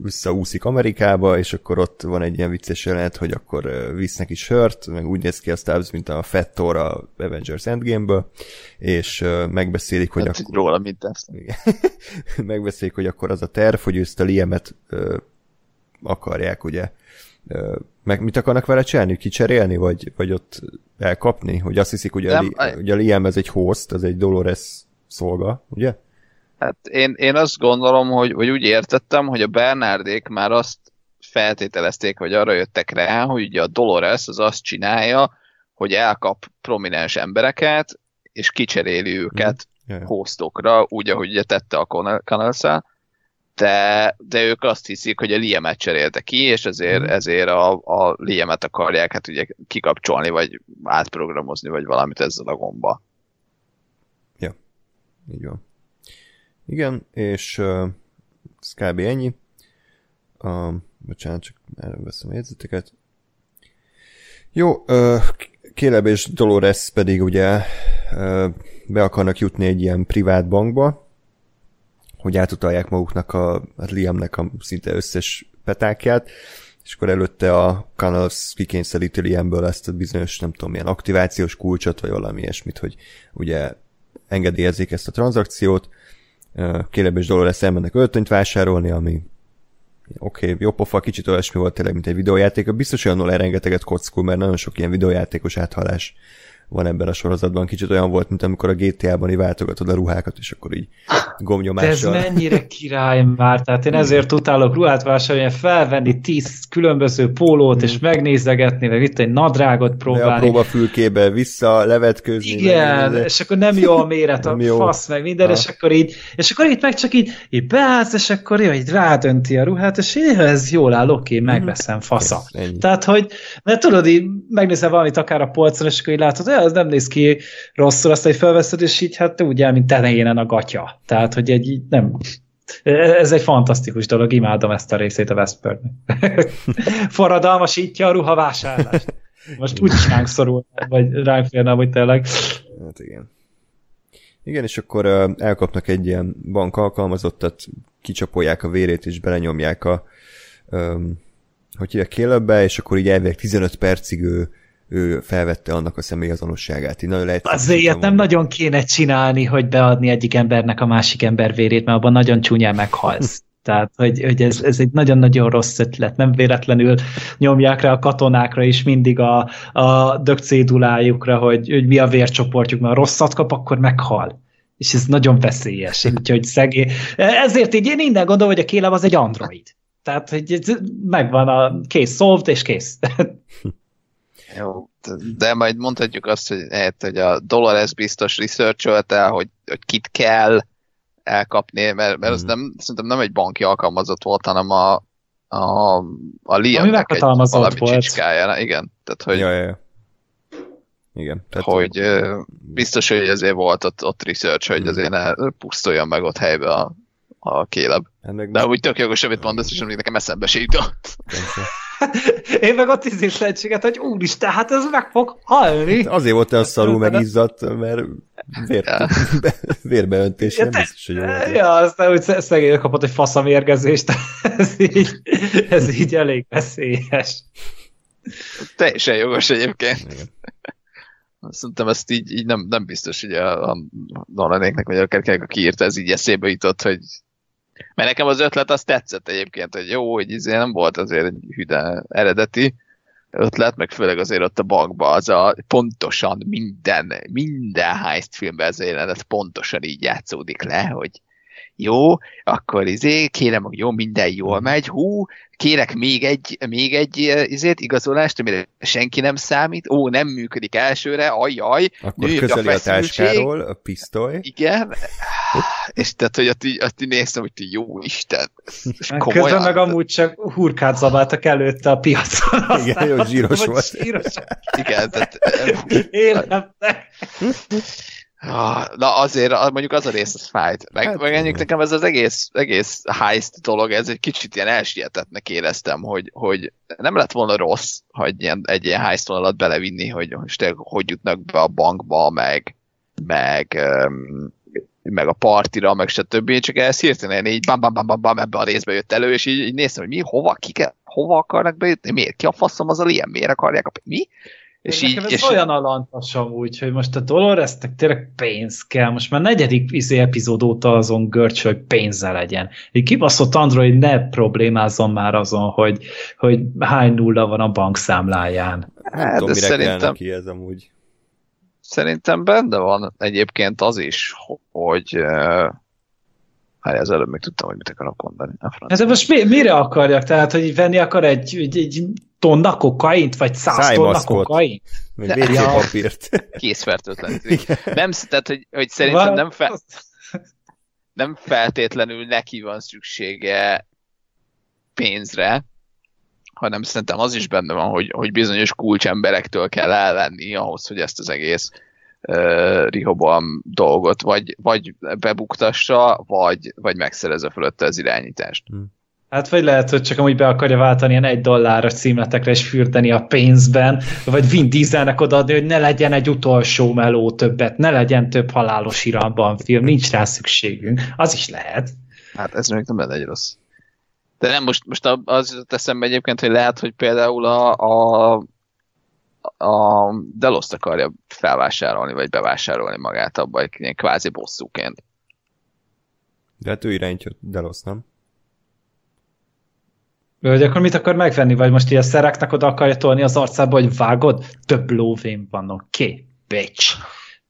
visszaúszik Amerikába, és akkor ott van egy ilyen vicces jelenet, hogy akkor visznek is sört, meg úgy néz ki a Stubbs, mint a Fett Thor a Avengers Endgame-ből, és megbeszélik, hogy hát, akkor... Róla tesz. [LAUGHS] megbeszélik, hogy akkor az a terv, hogy ezt a Liemet akarják, ugye, meg mit akarnak vele csinálni? Kicserélni, vagy, vagy ott elkapni? Hogy azt hiszik, hogy a, Nem, hogy a Liam ez egy host, ez egy Dolores szolga, ugye? Hát én, én azt gondolom, hogy, hogy úgy értettem, hogy a Bernardék már azt feltételezték, vagy arra jöttek rá, hogy ugye a Dolores az azt csinálja, hogy elkap prominens embereket, és kicseréli őket mm. hostokra, úgy, ahogy ugye tette a connells de, de ők azt hiszik, hogy a Liemet cserélte ki, és ezért, mm. ezért a, a Liemet akarják hát ugye kikapcsolni, vagy átprogramozni, vagy valamit ezzel a gomba. Ja, így van. Igen, és uh, ez kb. ennyi. Uh, bocsánat, csak veszem a jegyzeteket. Jó, uh, Kéleb és Dolores pedig ugye uh, be akarnak jutni egy ilyen privát bankba, hogy átutalják maguknak a, a Liamnek a szinte összes petákját, és akkor előtte a Canals kikényszeríti Liamből ezt a bizonyos, nem tudom, milyen aktivációs kulcsot, vagy valami ilyesmit, hogy ugye engedélyezik ezt a tranzakciót, Caleb és Dolores elmennek öltönyt vásárolni, ami oké, okay, jó pofa, kicsit olyasmi volt tényleg, mint egy videójáték. Biztos olyan elrengeteget kockul, mert nagyon sok ilyen videójátékos áthalás van ebben a sorozatban. Kicsit olyan volt, mint amikor a GTA-ban váltogatod a ruhákat, és akkor így gomnyomással. De ez mennyire király már, tehát én ezért utálok ruhát vásárolni, felvenni tíz különböző pólót, és hmm. megnézegetni, vagy itt egy nadrágot próbálni. De a próbafülkébe vissza levetkőzni. Igen, meg, és akkor nem jó a méret, [LAUGHS] a jó. fasz, meg minden, ha. és akkor így, és akkor itt meg csak így, így beállsz, és akkor jó, így rádönti a ruhát, és így, ez jól áll, oké, megveszem, fasza. Ez, tehát, hogy, mert tudod, így megnézel valamit akár a polcon, és akkor így látod, az nem néz ki rosszul, azt, hogy felveszed, és így hát úgy el, mint telejénen a gatya. Tehát, hogy egy így nem... Ez egy fantasztikus dolog, imádom ezt a részét a Vespernek. [LAUGHS] Forradalmasítja a ruhavásárlást. Most úgy is ránk szorul, vagy ránk férne, hogy tényleg. Hát igen. Igen, és akkor elkapnak egy ilyen bank alkalmazottat, kicsapolják a vérét, és belenyomják a um, hogy hívják kélebbe, és akkor így elvileg 15 percig ő ő felvette annak a személyazonosságát. Így nagyon lehet, Azért ilyet nem nagyon kéne csinálni, hogy beadni egyik embernek a másik ember vérét, mert abban nagyon csúnyán meghalsz. [LAUGHS] Tehát, hogy, hogy ez, ez egy nagyon-nagyon rossz ötlet. Nem véletlenül nyomják rá a katonákra is mindig a, a dögcédulájukra, hogy, hogy mi a vércsoportjuk, mert ha rosszat kap, akkor meghal. És ez nagyon veszélyes. [LAUGHS] Úgyhogy szegély. Ezért így én innen gondolom, hogy a kélem az egy android. Tehát, hogy megvan a kész, solved és kész. [LAUGHS] Jó, de majd mondhatjuk azt, hogy, hát, hogy a Dolores biztos researcholte, hogy, hogy kit kell elkapni, mert, mert mm. az nem, szerintem nem egy banki alkalmazott volt, hanem a, a, a Liamnek egy valami volt. csicskája. Igen, tehát hogy... Ja, ja, ja. Igen. Tehát hogy uh, biztos, hogy ezért volt ott, ott research, hogy mm. azért ne pusztuljon meg ott helybe a, a kéleb. Hát De úgy tök jogos, amit mondasz, és nekem eszembe se jutott. Én meg a tízéslehetséget, hogy úristen, hát ez meg fog halni. Hát azért volt ez szarul megizzadt, mert vér, ja. [LAUGHS] vérbeöntés nem biztos, hogy volt. Ja, aztán úgy szegény kapott egy faszamérgezést, [LAUGHS] ez így, ez így elég veszélyes. Teljesen jogos egyébként. Igen. Szerintem ezt így, így nem, nem biztos, hogy a, a Nolanéknek, vagy a Kerkek, aki írta, ez így eszébe jutott, hogy Mert nekem az ötlet az tetszett egyébként, hogy jó, hogy izé nem volt azért egy hüde eredeti ötlet, meg főleg azért ott a bankba az a pontosan minden, minden heist filmben ez a jelenet pontosan így játszódik le, hogy jó, akkor izé, kérem, hogy jó, minden jól megy, hú, kérek még egy, még egy izét, igazolást, amire senki nem számít, ó, nem működik elsőre, ajjaj, Akkor közeli a, a táskáról a pisztoly. Igen, és tehát, hogy ott így, ott így néztem, hogy jó Isten. Közben meg amúgy csak hurkát zabáltak előtte a piacon. Igen, jó zsíros volt. Zsíros. Igen, tehát... Életnek. Ah, na azért, mondjuk az a rész, az fájt. Meg, hát, meg ennyi, nekem ez az egész, egész heist dolog, ez egy kicsit ilyen elsietetnek éreztem, hogy, hogy nem lett volna rossz, hogy ilyen, egy ilyen heist vonalat belevinni, hogy most hogy jutnak be a bankba, meg, meg, meg a partira, meg stb. Csak ez hirtelen így bam, bam, bam, bam, bam ebbe a részbe jött elő, és így, így néztem, hogy mi, hova, kike, hova akarnak bejutni, miért, ki a faszom az a ilyen, miért akarják a, mi? És így, ez és... olyan alantas amúgy, hogy most a Doloresnek tényleg pénz kell. Most már negyedik izé epizód óta azon görcs, hogy pénze legyen. Egy kibaszott Android ne problémázzon már azon, hogy, hogy hány nulla van a bankszámláján. Hát, tudom, mire szerintem... kell neki ez amúgy. Szerintem benne van egyébként az is, hogy Hát ez előbb még tudtam, hogy mit akarok mondani. Ez most mi, mire akarjak? Tehát, hogy venni akar egy, egy, egy tonna kokaint, vagy száz tonna kokaint? Még WC-papírt. [LAUGHS] Készfertőtlen. Nem, tehát, hogy, hogy szerintem nem, fe, nem feltétlenül neki van szüksége pénzre, hanem szerintem az is benne van, hogy, hogy bizonyos kulcsemberektől kell elvenni ahhoz, hogy ezt az egész uh, Rehoboam dolgot vagy, vagy bebuktassa, vagy, vagy megszerezze fölötte az irányítást. Hmm. Hát vagy lehet, hogy csak amúgy be akarja váltani ilyen egy dolláros címletekre és fürdeni a pénzben, vagy Vin Dieselnek odaadni, hogy ne legyen egy utolsó meló többet, ne legyen több halálos iramban film, nincs rá szükségünk. Az is lehet. Hát ez még nem egy rossz. De nem, most, most az teszem egyébként, hogy lehet, hogy például a, a, a Deloszt akarja felvásárolni, vagy bevásárolni magát abba egy ilyen kvázi bosszúként. De hát ő irányítja Delos, nem? Hogy akkor mit akar megvenni? Vagy most ilyen szereknek oda akarja tolni az arcába, hogy vágod? Több lóvén van, oké, okay, bitch.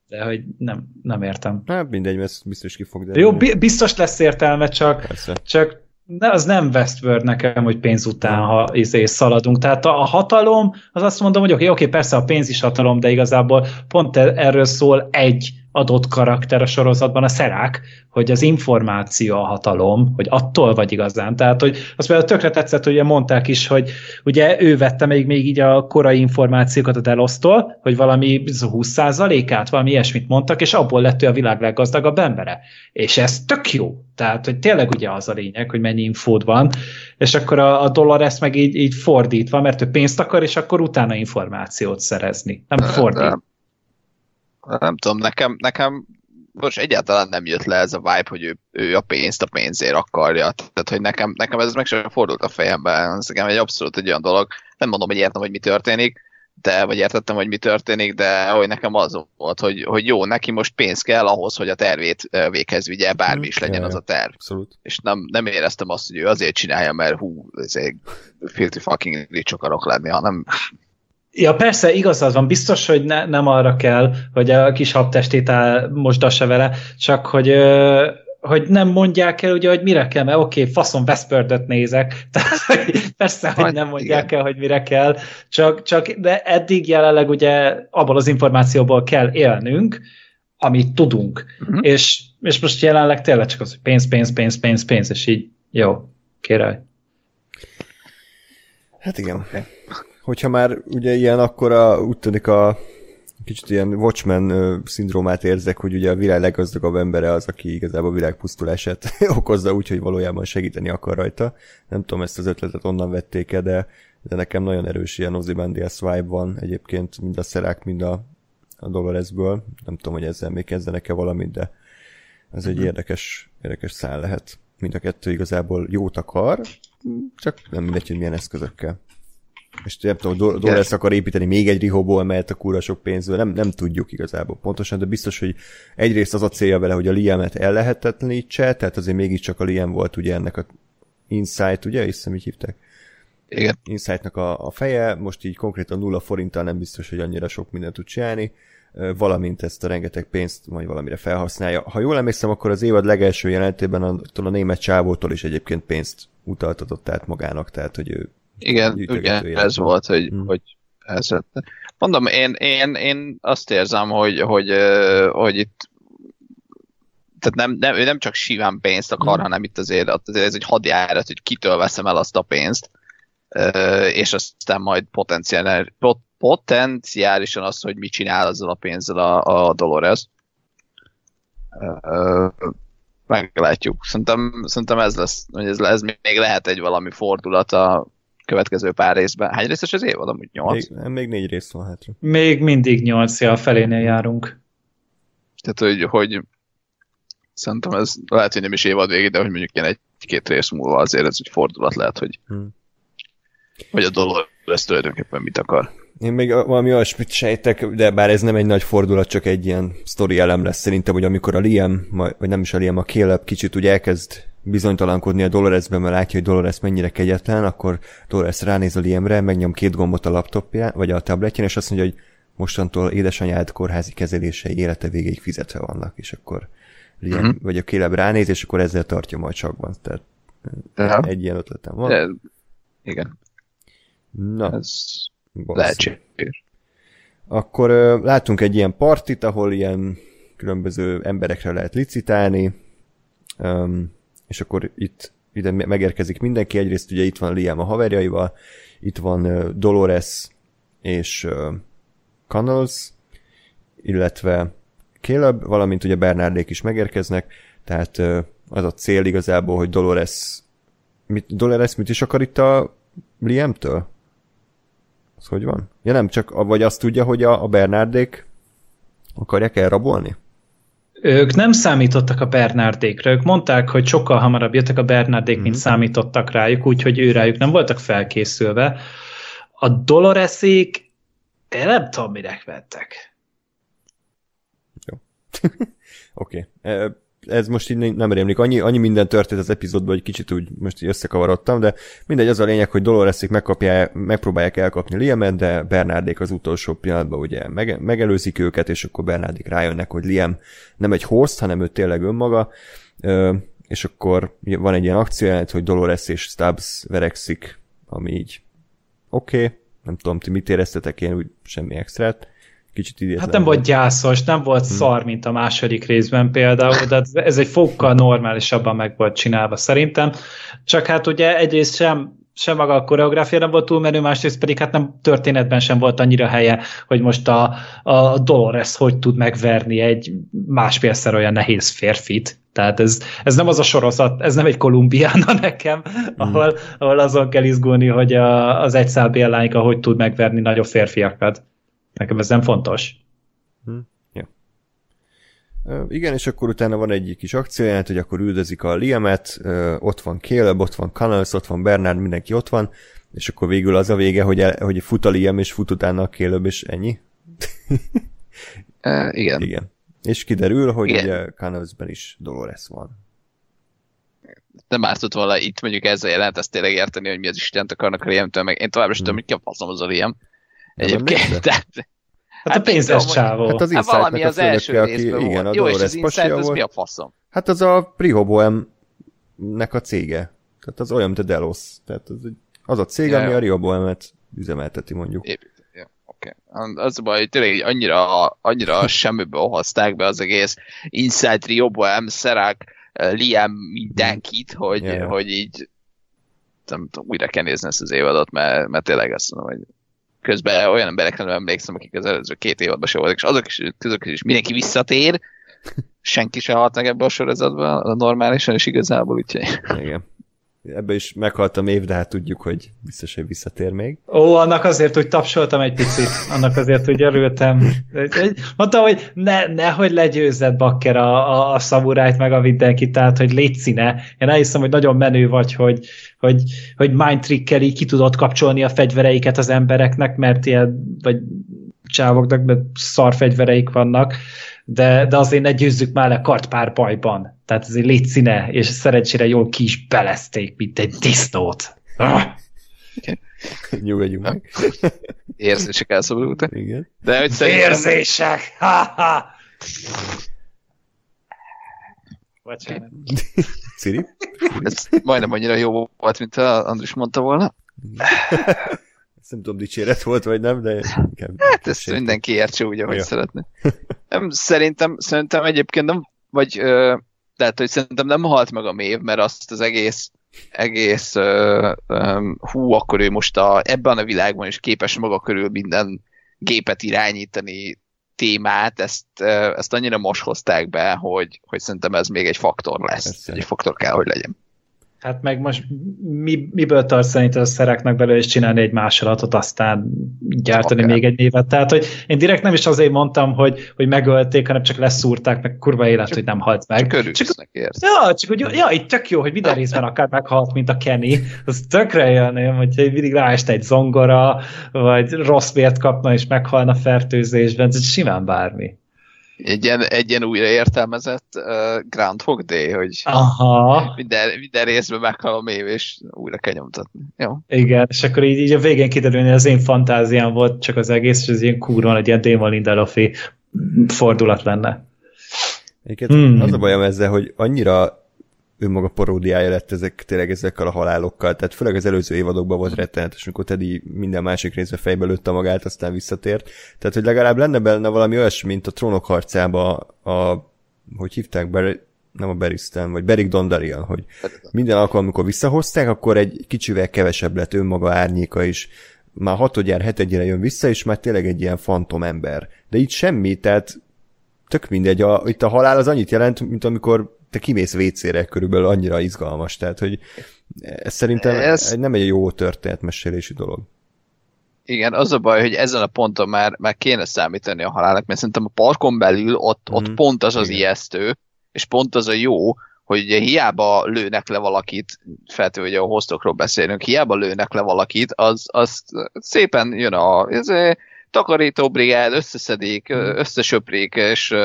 De hogy nem, nem értem. Hát mindegy, mert biztos ki fog derülni. Jó, biztos lesz értelme, csak, csak ne, az nem Westworld nekem, hogy pénz után, ha izé szaladunk. Tehát a, a hatalom, az azt mondom, hogy oké, okay, okay, persze a pénz is hatalom, de igazából pont erről szól egy adott karakter a sorozatban, a szerák, hogy az információ a hatalom, hogy attól vagy igazán. Tehát, hogy azt például tökre tetszett, hogy mondták is, hogy ugye ő vette még, még így a korai információkat a Delosztól, hogy valami 20%-át, valami ilyesmit mondtak, és abból lett ő a világ leggazdagabb embere. És ez tök jó. Tehát, hogy tényleg ugye az a lényeg, hogy mennyi infód van, és akkor a, a dollár ezt meg így, így fordítva, mert ő pénzt akar, és akkor utána információt szerezni. Nem fordít nem tudom, nekem, nekem most egyáltalán nem jött le ez a vibe, hogy ő, ő a pénzt a pénzért akarja. Tehát, hogy nekem, nekem ez meg sem fordult a fejembe. Ez nekem egy abszolút egy olyan dolog. Nem mondom, hogy értem, hogy mi történik, de, vagy értettem, hogy mi történik, de hogy nekem az volt, hogy, hogy jó, neki most pénz kell ahhoz, hogy a tervét véghez vigye, bármi is legyen az a terv. Abszolút. És nem, nem éreztem azt, hogy ő azért csinálja, mert hú, ez egy filthy fucking rich akarok lenni, hanem Ja, persze, igazad van, biztos, hogy ne, nem arra kell, hogy a kis habtestét mosdassa vele, csak hogy, hogy nem mondják el, ugye, hogy mire kell, mert oké, okay, faszom Westworld-öt nézek, [LAUGHS] tehát persze, hogy nem mondják el, hogy mire kell, csak, csak de eddig jelenleg ugye abból az információból kell élnünk, amit tudunk, uh-huh. és, és most jelenleg tényleg csak az, hogy pénz, pénz, pénz, pénz, pénz, és így jó, király. Hát igen. Okay hogyha már ugye ilyen, akkor a, úgy tűnik a kicsit ilyen Watchmen szindrómát érzek, hogy ugye a világ leggazdagabb embere az, aki igazából a világ pusztulását [LAUGHS] okozza úgy, hogy valójában segíteni akar rajta. Nem tudom, ezt az ötletet onnan vették -e, de, de nekem nagyon erős ilyen Ozymandias vibe van egyébként, mind a szerák, mind a, a Doloresből. Nem tudom, hogy ezzel még kezdenek-e valamit, de ez egy mm-hmm. érdekes, érdekes szál lehet. Mind a kettő igazából jót akar, csak nem mindegy, hogy milyen eszközökkel. És nem tudom, Do- Dolores akar építeni még egy Rihoból, mert a kúra sok pénzből, nem, nem tudjuk igazából pontosan, de biztos, hogy egyrészt az a célja vele, hogy a Liamet ellehetetlenítse, tehát azért mégiscsak a Liam volt ugye ennek a Insight, ugye, hiszem így hívták? Igen. Insight-nak a, a feje, most így konkrétan nulla forinttal nem biztos, hogy annyira sok mindent tud csinálni, valamint ezt a rengeteg pénzt majd valamire felhasználja. Ha jól emlékszem, akkor az évad legelső jelentében a, a német csávótól is egyébként pénzt utaltatott át magának, tehát hogy ő igen, ugye ez volt, hogy, hmm. hogy ez Mondom, én, én, én azt érzem, hogy, hogy, hogy itt tehát nem, nem, ő nem csak síván pénzt akar, hmm. hanem itt azért, azért ez egy hadjárat, hogy kitől veszem el azt a pénzt, és aztán majd potenciál, potenciálisan azt, hogy mit csinál azzal a pénzzel a, a Dolores. Meglátjuk. Szerintem, szerintem ez lesz, hogy ez, ez még lehet egy valami fordulat a következő pár részben. Hány részes az évad? Amúgy nyolc? Még, még négy rész van hátra. Még mindig nyolc, ja, a felénél járunk. Tehát, hogy, hogy szerintem ez lehet, hogy nem is évad végig, de hogy mondjuk ilyen egy-két rész múlva azért ez egy fordulat lehet, hogy, hmm. hogy a dolog lesz tulajdonképpen mit akar. Én még valami olyasmit sejtek, de bár ez nem egy nagy fordulat, csak egy ilyen sztori elem lesz szerintem, hogy amikor a Liam, vagy nem is a Liam, a Caleb kicsit úgy elkezd bizonytalankodni a Doloresben, mert látja, hogy Dolores mennyire kegyetlen, akkor Dolores ránéz a Liamre, megnyom két gombot a laptopja, vagy a tabletjén, és azt mondja, hogy mostantól édesanyád kórházi kezelései élete végéig fizetve vannak, és akkor Liam, uh-huh. vagy a Caleb ránéz, és akkor ezzel tartja majd csakban. Tehát uh-huh. egy ilyen ötletem van. De, igen. Na. Ez lehetséges. Akkor uh, látunk egy ilyen partit, ahol ilyen különböző emberekre lehet licitálni, um, és akkor itt ide megérkezik mindenki, egyrészt ugye itt van Liam a haverjaival, itt van Dolores és Connells, illetve Caleb, valamint ugye Bernardék is megérkeznek, tehát az a cél igazából, hogy Dolores mit, Dolores mit is akar itt a Liam-től? Az hogy van? Ja nem, csak vagy azt tudja, hogy a, a Bernardék akarják elrabolni? Ők nem számítottak a Bernardékra, ők mondták, hogy sokkal hamarabb jöttek a Bernardék, mm-hmm. mint mhm. számítottak rájuk, úgyhogy ő rájuk nem voltak felkészülve. A Doloresék, én nem tudom, mire vettek. Jó. [LAUGHS] Oké. okay ez most így nem rémlik. Annyi, annyi minden történt az epizódban, hogy kicsit úgy most így összekavarodtam, de mindegy, az a lényeg, hogy Doloreszik megkapják, megpróbálják elkapni Liamet, de Bernardék az utolsó pillanatban ugye mege, megelőzik őket, és akkor Bernardék rájönnek, hogy Liam nem egy host, hanem ő tényleg önmaga, és akkor van egy ilyen akció, hogy Dolores és Stubbs verekszik, ami így oké, okay, nem tudom, ti mit éreztetek, én úgy semmi extrát kicsit idétlen. Hát nem volt gyászos, nem volt hmm. szar, mint a második részben például, de ez egy fokkal normálisabban meg volt csinálva szerintem. Csak hát ugye egyrészt sem sem maga a koreográfia nem volt túl menő, másrészt pedig hát nem történetben sem volt annyira helye, hogy most a, a Dolores hogy tud megverni egy másfélszer olyan nehéz férfit. Tehát ez, ez nem az a sorozat, ez nem egy kolumbiána [LAUGHS] nekem, mm. ahol, ahol azon kell izgulni, hogy a, az egyszál lányka hogy tud megverni nagyobb férfiakat. Nekem ez nem fontos. Hm. Ja. igen, és akkor utána van egy kis akcióját, hogy akkor üldözik a Liamet, ott van Caleb, ott van Connells, ott van Bernard, mindenki ott van, és akkor végül az a vége, hogy, el, hogy fut a Liam, és fut utána a Caleb, és ennyi? [LAUGHS] uh, igen. Igen. És kiderül, hogy igen. ugye Connellsben is Dolores van. Nem ártott volna itt mondjuk ezzel jelent ezt tényleg érteni, hogy mi az Istent akarnak a Liam-től, meg én továbbra sem tudom, hogy ki a faszom az a Liam. Egyébként, tehát... Hát, hát a pénzes csávó. Hát, az hát valami az első aki, részben igen, volt. Jó, és az Insight, az mi a faszom? Hát az a Prihoboem-nek a cége. Tehát az olyan, mint a Delos. Tehát az, az a cég, ja, ami a Rihoboemet üzemelteti mondjuk. Épít. Okay. Az a baj, hogy tényleg annyira, annyira [LAUGHS] semmiből hozták be az egész Inside Rioboem, Szerák, Liam mindenkit, hogy, ja. hogy így nem tudom, újra kell nézni ezt az évadot, mert, mert tényleg azt mondom, hogy közben olyan emberekre nem emlékszem, akik az előző két évadban se voltak, és azok is, közök is mindenki visszatér, [LAUGHS] senki se halt meg ebbe a sorozatban, a normálisan, és igazából úgyhogy... Igen. Ebbe is meghaltam év, de hát tudjuk, hogy biztos, hogy visszatér még. Ó, annak azért, hogy tapsoltam egy picit, annak azért, hogy örültem. Mondtam, hogy ne, nehogy legyőzzed Bakker a, a, a szamurájt meg a mindenkit, tehát, hogy légy színe. Én elhiszem, hogy nagyon menő vagy, hogy, hogy, hogy mind trickeli ki tudod kapcsolni a fegyvereiket az embereknek, mert ilyen, vagy csávoknak, mert szar fegyvereik vannak, de, de azért ne győzzük már le kartpár bajban. Tehát azért légy színe, és szerencsére jól ki is belezték, mint egy disznót. Ah! [LAUGHS] Nyugodjunk meg. [LAUGHS] Érzések elszabadultak. Igen. De hogy szerintem... Érzések! Ha-ha! Bocsánat. Ciri? Ez majdnem annyira jó volt, mint a Andris mondta volna. Nem tudom, dicséret volt, vagy nem, de inkább... Hát ezt mindenki értse úgy, ahogy Ja. szeretne. [LAUGHS] Nem, szerintem, szerintem egyébként nem, vagy ö, lehet, hogy szerintem nem halt meg a mév, mert azt az egész egész ö, ö, hú, akkor ő most a, ebben a világban is képes maga körül minden gépet irányítani témát, ezt, ö, ezt annyira most hozták be, hogy, hogy szerintem ez még egy faktor lesz. Persze. Egy faktor kell, hogy legyen. Hát meg most mi, miből tart szerinted a szereknek belőle és csinálni egy másolatot, aztán gyártani Akár. még egy évet. Tehát, hogy én direkt nem is azért mondtam, hogy, hogy megölték, hanem csak leszúrták, meg kurva élet, Csak- hogy nem halt meg. Csak örülsznek érsz. Ja, csak hogy ja, itt tök jó, hogy minden [LAUGHS] részben akár meghalt, mint a Kenny. Az tökre jön, hogyha mindig ráest egy zongora, vagy rossz vért kapna és meghalna fertőzésben, ez simán bármi. Egy ilyen, egy ilyen újra értelmezett uh, Groundhog Day, hogy Aha, minden, minden részben meghal a mév, és újra kell nyomtatni. Jó. igen, és akkor így, így a végén kiderülni, hogy az én fantáziám volt csak az egész, és ez ilyen kurva, egy ilyen Damon Lindelofi fordulat lenne. Egyébként Hmm. az a bajom ezzel, hogy annyira önmaga paródiája lett ezek, tényleg ezekkel a halálokkal, tehát főleg az előző évadokban volt rettenetes, amikor Teddy minden másik részbe fejbe lőtte magát, aztán visszatért. Tehát, hogy legalább lenne benne valami olyasmi, mint a trónok harcába a, hogy hívták, Ber- nem a Beristan, vagy Beric Dondarrion, hogy minden alkalom, amikor visszahozták, akkor egy kicsivel kevesebb lett önmaga árnyéka is. Már hatodjára, hetedjére jön vissza, és már tényleg egy ilyen fantom ember. De itt semmi, tehát tök mindegy, a, itt a halál az annyit jelent, mint amikor te kimész vécére körülbelül annyira izgalmas, tehát hogy ez szerintem ez... Nem egy jó történetmesélési dolog. Igen, az a baj, hogy ezen a ponton már, már kéne számítani a halálnak, mert szerintem a parkon belül ott, ott Mhm. pont az az Igen. ijesztő, és pont az a jó, hogy ugye hiába lőnek le valakit, feltétlenül, hogy a hostokról beszélünk, hiába lőnek le valakit, az, az szépen jön a ez, takarítóbrigád, összeszedik, összesöprik, és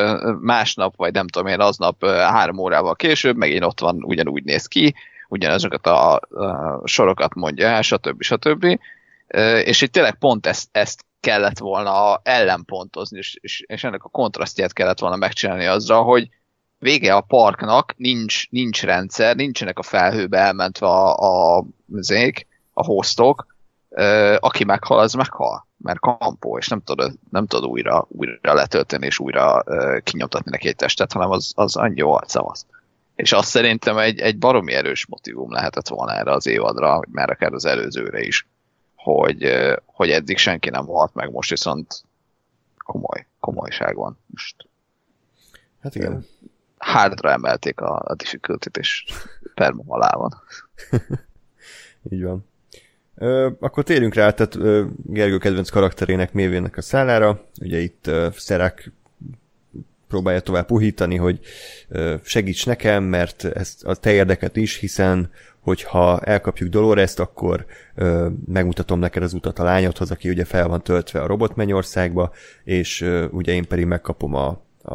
másnap, vagy nem tudom én, aznap három órával később megint ott van, ugyanúgy néz ki, ugyanazokat a, a sorokat mondja el, stb. stb. És itt tényleg pont ezt, ezt kellett volna ellenpontozni, és, és, és ennek a kontrasztját kellett volna megcsinálni azzal, hogy vége a parknak, nincs, nincs rendszer, nincsenek a felhőbe elmentve a, a, zék, a hostok, aki meghal, az meghal, mert kampó, és nem tudod, nem tudod újra, újra letölteni, és újra kinyomtatni neki egy testet, hanem az, az annyi jó szavasz. És azt szerintem egy, egy baromi erős motivum lehetett volna erre az évadra, már akár az előzőre is, hogy, hogy eddig senki nem halt meg, most viszont komoly, komolyság van. Most Hát igen. hardra emelték a, a difficulty-t, és perma alá van. [LAUGHS] Így van. Ö, akkor térjünk rá, tehát ö, Gergő kedvenc karakterének Mévének a szállára. Ugye itt ö, Szerák próbálja tovább puhítani, hogy ö, segíts nekem, mert ez a te érdeket is, hiszen hogyha elkapjuk Dolores-t, akkor ö, megmutatom neked az utat a lányodhoz, aki ugye fel van töltve a robotmennyországba, és ö, ugye én pedig megkapom a, a,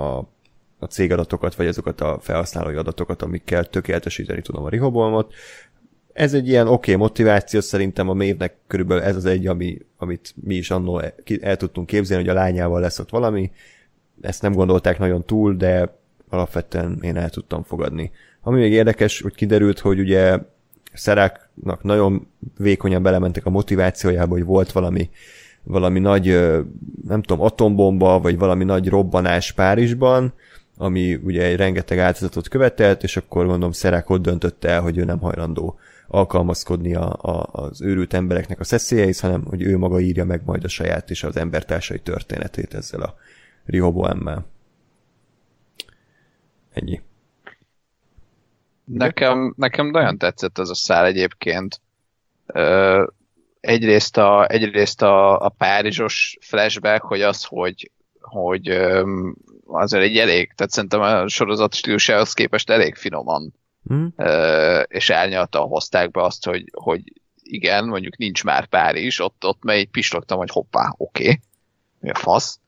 a cégadatokat, vagy azokat a felhasználói adatokat, amikkel tökéletesíteni tudom a Rihobolmot. Ez egy ilyen oké okay motiváció, szerintem a mévnek körülbelül ez az egy, ami, amit mi is annól el, tudtunk képzelni, hogy a lányával lesz ott valami. Ezt nem gondolták nagyon túl, de alapvetően én el tudtam fogadni. Ami még érdekes, hogy kiderült, hogy ugye Szeráknak nagyon vékonyan belementek a motivációjába, hogy volt valami, valami nagy, nem tudom, atombomba, vagy valami nagy robbanás Párizsban, ami ugye egy rengeteg áldozatot követelt, és akkor gondolom Szerák ott döntötte el, hogy ő nem hajlandó alkalmazkodni a, a, az őrült embereknek a szeszélyeihez, hanem hogy ő maga írja meg majd a saját és az embertársai történetét ezzel a Rihoboemmel. Ennyi. Nekem, nekem nagyon tetszett ez a szál egyébként. Ö, egyrészt a, egyrészt a, a Párizsos flashback, hogy az, hogy, hogy öm, azért egy elég, tehát szerintem a sorozat stílusához képest elég finoman ö, és elnyaltan hozták be azt, hogy, hogy igen, mondjuk nincs már Párizs, ott, ott meg így pislogtam, hogy hoppá, oké, okay, mi a fasz.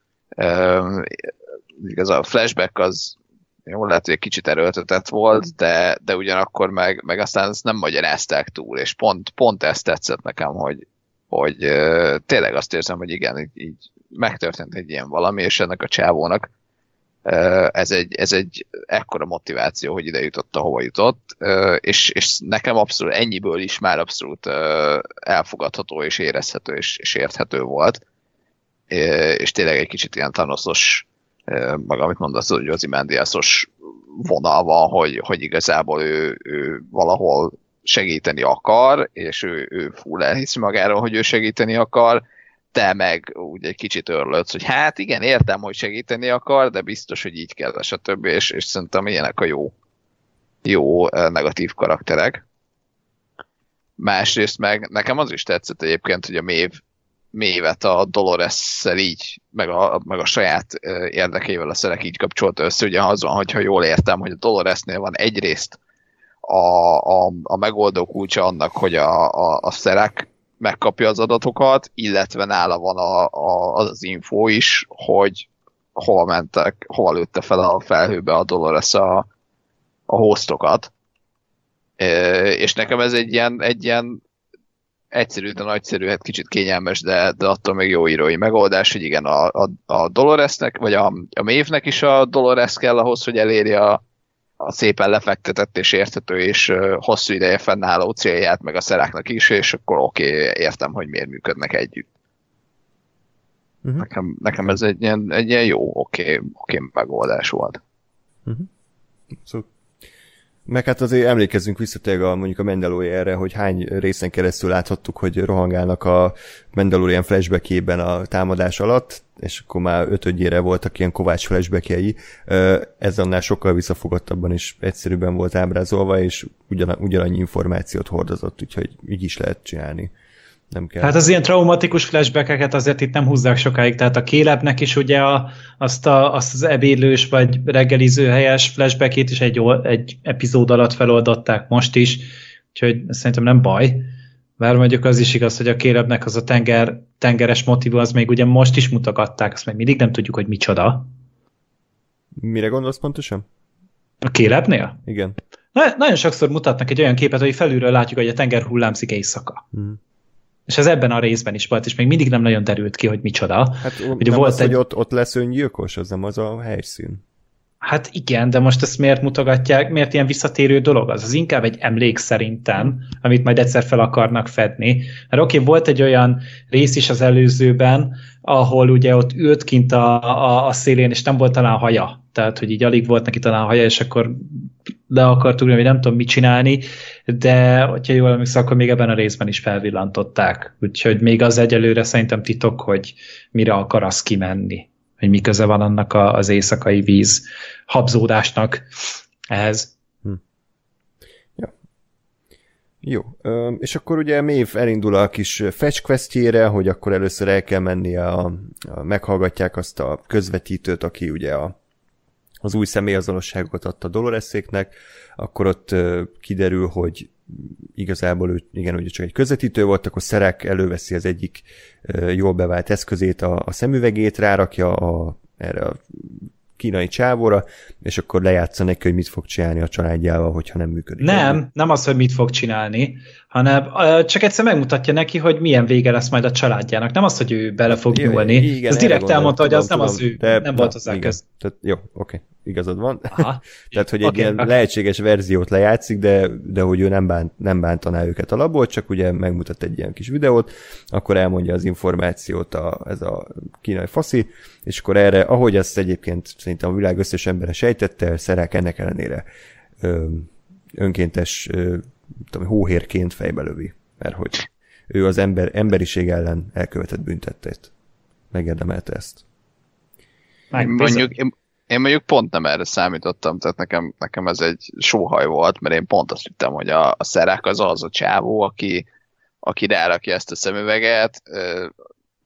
Igaz, a flashback az jó, lehet, hogy egy kicsit erőltetett volt, de, de ugyanakkor meg, meg aztán ezt nem magyarázták túl, és pont, pont ezt tetszett nekem, hogy, hogy tényleg azt érzem, hogy igen, így, így megtörtént egy ilyen valami, és ennek a csávónak ez, egy, ez egy ekkora motiváció, hogy ide jutott, ahova jutott, és, és nekem abszolút ennyiből is már abszolút elfogadható, és érezhető, és, és érthető volt, és tényleg egy kicsit ilyen tanoszos maga, amit mondasz, hogy az imendiászos vonal van, hogy, hogy igazából ő, ő valahol segíteni akar, és ő, ő full elhiszi magáról, hogy ő segíteni akar, te meg úgy egy kicsit örlődsz, hogy hát igen, értem, hogy segíteni akar, de biztos, hogy így kell, stb. És, és szerintem ilyenek a jó, jó negatív karakterek. Másrészt meg nekem az is tetszett egyébként, hogy a Mév mévet a dolores így, meg a, meg a saját érdekével a szerek így kapcsolt össze. Ugye az van, hogyha jól értem, hogy a Doloresnél van egyrészt a, a, a megoldó kulcsa annak, hogy a, a, a szerek megkapja az adatokat, illetve nála van a, a, az, az info is, hogy hova mentek, hova lőtte fel a felhőbe a Dolores a, a hostokat. És nekem ez egy ilyen, egy ilyen egyszerű, de nagyszerű, hát kicsit kényelmes, de, de attól még jó írói megoldás, hogy igen, a, a, a Doloresnek, vagy a, a Mévnek is a Dolores kell ahhoz, hogy elérje a, a szépen lefektetett és érthető és hosszú ideje fennálló célját, meg a szeráknak is, és akkor oké, okay, értem, hogy miért működnek együtt. Uh-huh. Nekem, nekem ez egy ilyen, egy ilyen jó, oké, okay, oké okay, megoldás volt. Uh-huh. Szóval meg hát azért emlékezzünk vissza tényleg a, mondjuk a Mandalorian-re, hogy hány részen keresztül láthattuk, hogy rohangálnak a Mandalorian flashbackében a támadás alatt, és akkor már ötödjére voltak ilyen kovács flashbackjei. Ez annál sokkal visszafogattabban és egyszerűbben volt ábrázolva, és ugyan, ugyanannyi információt hordozott, úgyhogy így is lehet csinálni nem kell. Hát az ilyen traumatikus flashbackeket azért itt nem húzzák sokáig, tehát a kélepnek is ugye a, azt, a, azt az ebédlős vagy reggeliző helyes flashbackét is egy, egy epizód alatt feloldották most is, úgyhogy szerintem nem baj. Bár mondjuk az is igaz, hogy a kérebnek az a tenger, tengeres motivú, az még ugye most is mutogatták, azt még mindig nem tudjuk, hogy micsoda. Mire gondolsz pontosan? A kélepnél? Igen. Na, nagyon sokszor mutatnak egy olyan képet, hogy felülről látjuk, hogy a tenger hullámzik éjszaka. Hmm. És ez ebben a részben is volt, és még mindig nem nagyon derült ki, hogy micsoda. Hát hogy nem volt az, egy... hogy ott, ott lesz öngyilkos, az nem az a helyszín. Hát igen, de most ezt miért mutogatják, miért ilyen visszatérő dolog? Az az inkább egy emlék szerintem, amit majd egyszer fel akarnak fedni. Mert oké, okay, volt egy olyan rész is az előzőben, ahol ugye ott ült kint a, a, a szélén, és nem volt talán haja. Tehát, hogy így alig volt neki talán haja, és akkor le akart ugrani, hogy nem tudom mit csinálni, de hogyha jól emlékszem, akkor még ebben a részben is felvillantották. Úgyhogy még az egyelőre szerintem titok, hogy mire akar az kimenni hogy mi köze van annak a, az éjszakai víz habzódásnak ehhez. Hm. Jó, és akkor ugye Mév elindul a kis fetch questjére, hogy akkor először el kell menni a, a meghallgatják azt a közvetítőt, aki ugye a, az új személyazonosságokat adta Doloresszéknek, akkor ott kiderül, hogy igazából ő, igen, ugye csak egy közvetítő volt, akkor Szerek előveszi az egyik jól bevált eszközét, a, a szemüvegét, rárakja a, erre a kínai csávóra, és akkor lejátsza neki, hogy mit fog csinálni a családjával, hogyha nem működik. Nem, nem az, hogy mit fog csinálni, hanem csak egyszer megmutatja neki, hogy milyen vége lesz majd a családjának. Nem az, hogy ő bele fog nyúlni. Igen, Ez direkt elmondta, hogy az tudom, nem az ő, de, nem volt hozzá köz. Tehát, jó, oké. Okay igazad van. Aha. [LAUGHS] Tehát, hogy okay, egy ilyen okay. lehetséges verziót lejátszik, de, de hogy ő nem, bánt, nem bántaná őket alapból, csak ugye megmutat egy ilyen kis videót, akkor elmondja az információt a, ez a kínai faszi, és akkor erre, ahogy ezt egyébként szerintem a világ összes embere sejtette, Szerák ennek ellenére önkéntes tudom, hóhérként fejbe lövi, mert hogy ő az ember, emberiség ellen elkövetett büntettét. Megérdemelte ezt. Mondjuk, én, Én mondjuk pont nem erre számítottam, tehát nekem, nekem ez egy sóhaj volt, mert én pont azt hittem, hogy a, a szerák az az a csávó, aki, aki rárakja ezt a szemüveget,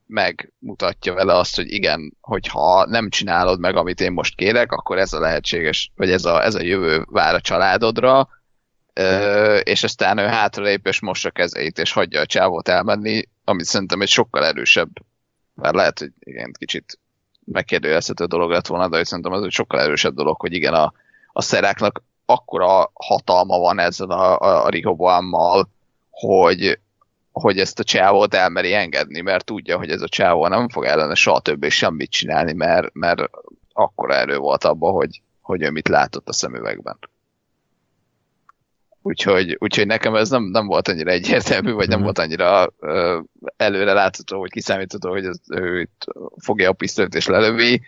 megmutatja vele azt, hogy igen, hogyha nem csinálod meg, amit én most kérek, akkor ez a lehetséges, vagy ez a, ez a jövő vár a családodra, és aztán ő hátralép, és mossa kezeit, és hagyja a csávót elmenni, amit szerintem egy sokkal erősebb, mert lehet, hogy igen, kicsit megkérdőjelezhető dolog lett volna, de szerintem ez egy sokkal erősebb dolog, hogy igen, a, a szeráknak akkora hatalma van ezzel a, a, a Rihoboammal, hogy, hogy ezt a csávót elmeri engedni, mert tudja, hogy ez a csávó nem fog ellene soha többé semmit csinálni, mert, mert akkora erő volt abban, hogy, hogy ő mit látott a szemüvegben. Úgyhogy, úgyhogy nekem ez nem, nem volt annyira egyértelmű, vagy nem mm. volt annyira előre látható, hogy kiszámítható, hogy ez, ő itt fogja a pisztolyt és lelövi.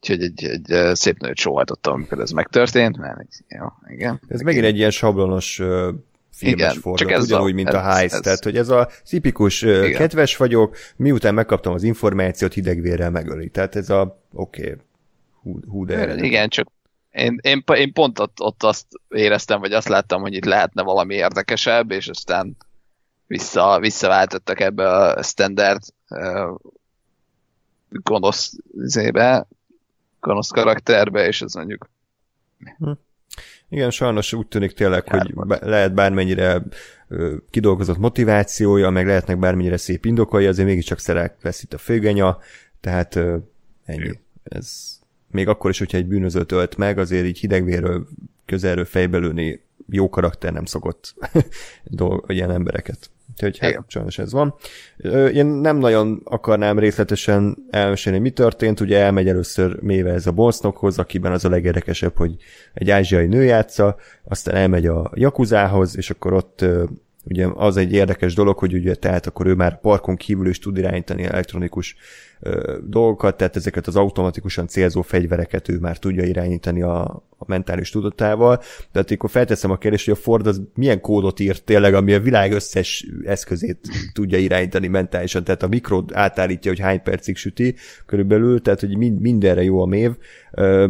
Úgyhogy egy, egy szép nagyot sóhajtottam, amikor ez megtörtént, mert jó, igen. Ez megint egy ilyen sablonos uh, filmes Igen, fordulat, csak ez ugyanúgy, a, mint ez, a Heist, ez, tehát hogy ez a tipikus uh, kedves vagyok, miután megkaptam az információt, hidegvérrel megöli. Tehát ez a oké, okay, hú, hú de Igen, csak én, én, én pont ott, ott azt éreztem, vagy azt láttam, hogy itt lehetne valami érdekesebb, és aztán vissza, visszaváltottak ebbe a standard uh, gonosz zébe, gonosz karakterbe, és ez mondjuk hm. Igen, sajnos úgy tűnik tényleg, Kárban. hogy lehet bármennyire kidolgozott motivációja, meg lehetnek bármennyire szép indokai, azért mégiscsak szerek vesz itt a főgenya, tehát ennyi. Ez még akkor is, hogyha egy bűnözőt ölt meg, azért így hidegvéről, közelről fejbelőni jó karakter nem szokott [LAUGHS] dolg, ilyen embereket. Úgyhogy hát sajnos ez van. Én nem nagyon akarnám részletesen elmesélni, mi történt. Ugye elmegy először méve ez a Bolsznokhoz, akiben az a legérdekesebb, hogy egy ázsiai nő játsza, aztán elmegy a Jakuzához, és akkor ott ugye az egy érdekes dolog, hogy ugye tehát akkor ő már parkon kívül is tud irányítani elektronikus ö, dolgokat, tehát ezeket az automatikusan célzó fegyvereket ő már tudja irányítani a, a mentális tudatával. Tehát akkor felteszem a kérdést, hogy a Ford az milyen kódot írt tényleg, ami a világ összes eszközét tudja irányítani mentálisan, tehát a mikro átállítja, hogy hány percig süti körülbelül, tehát hogy mind, mindenre jó a mév. Ö,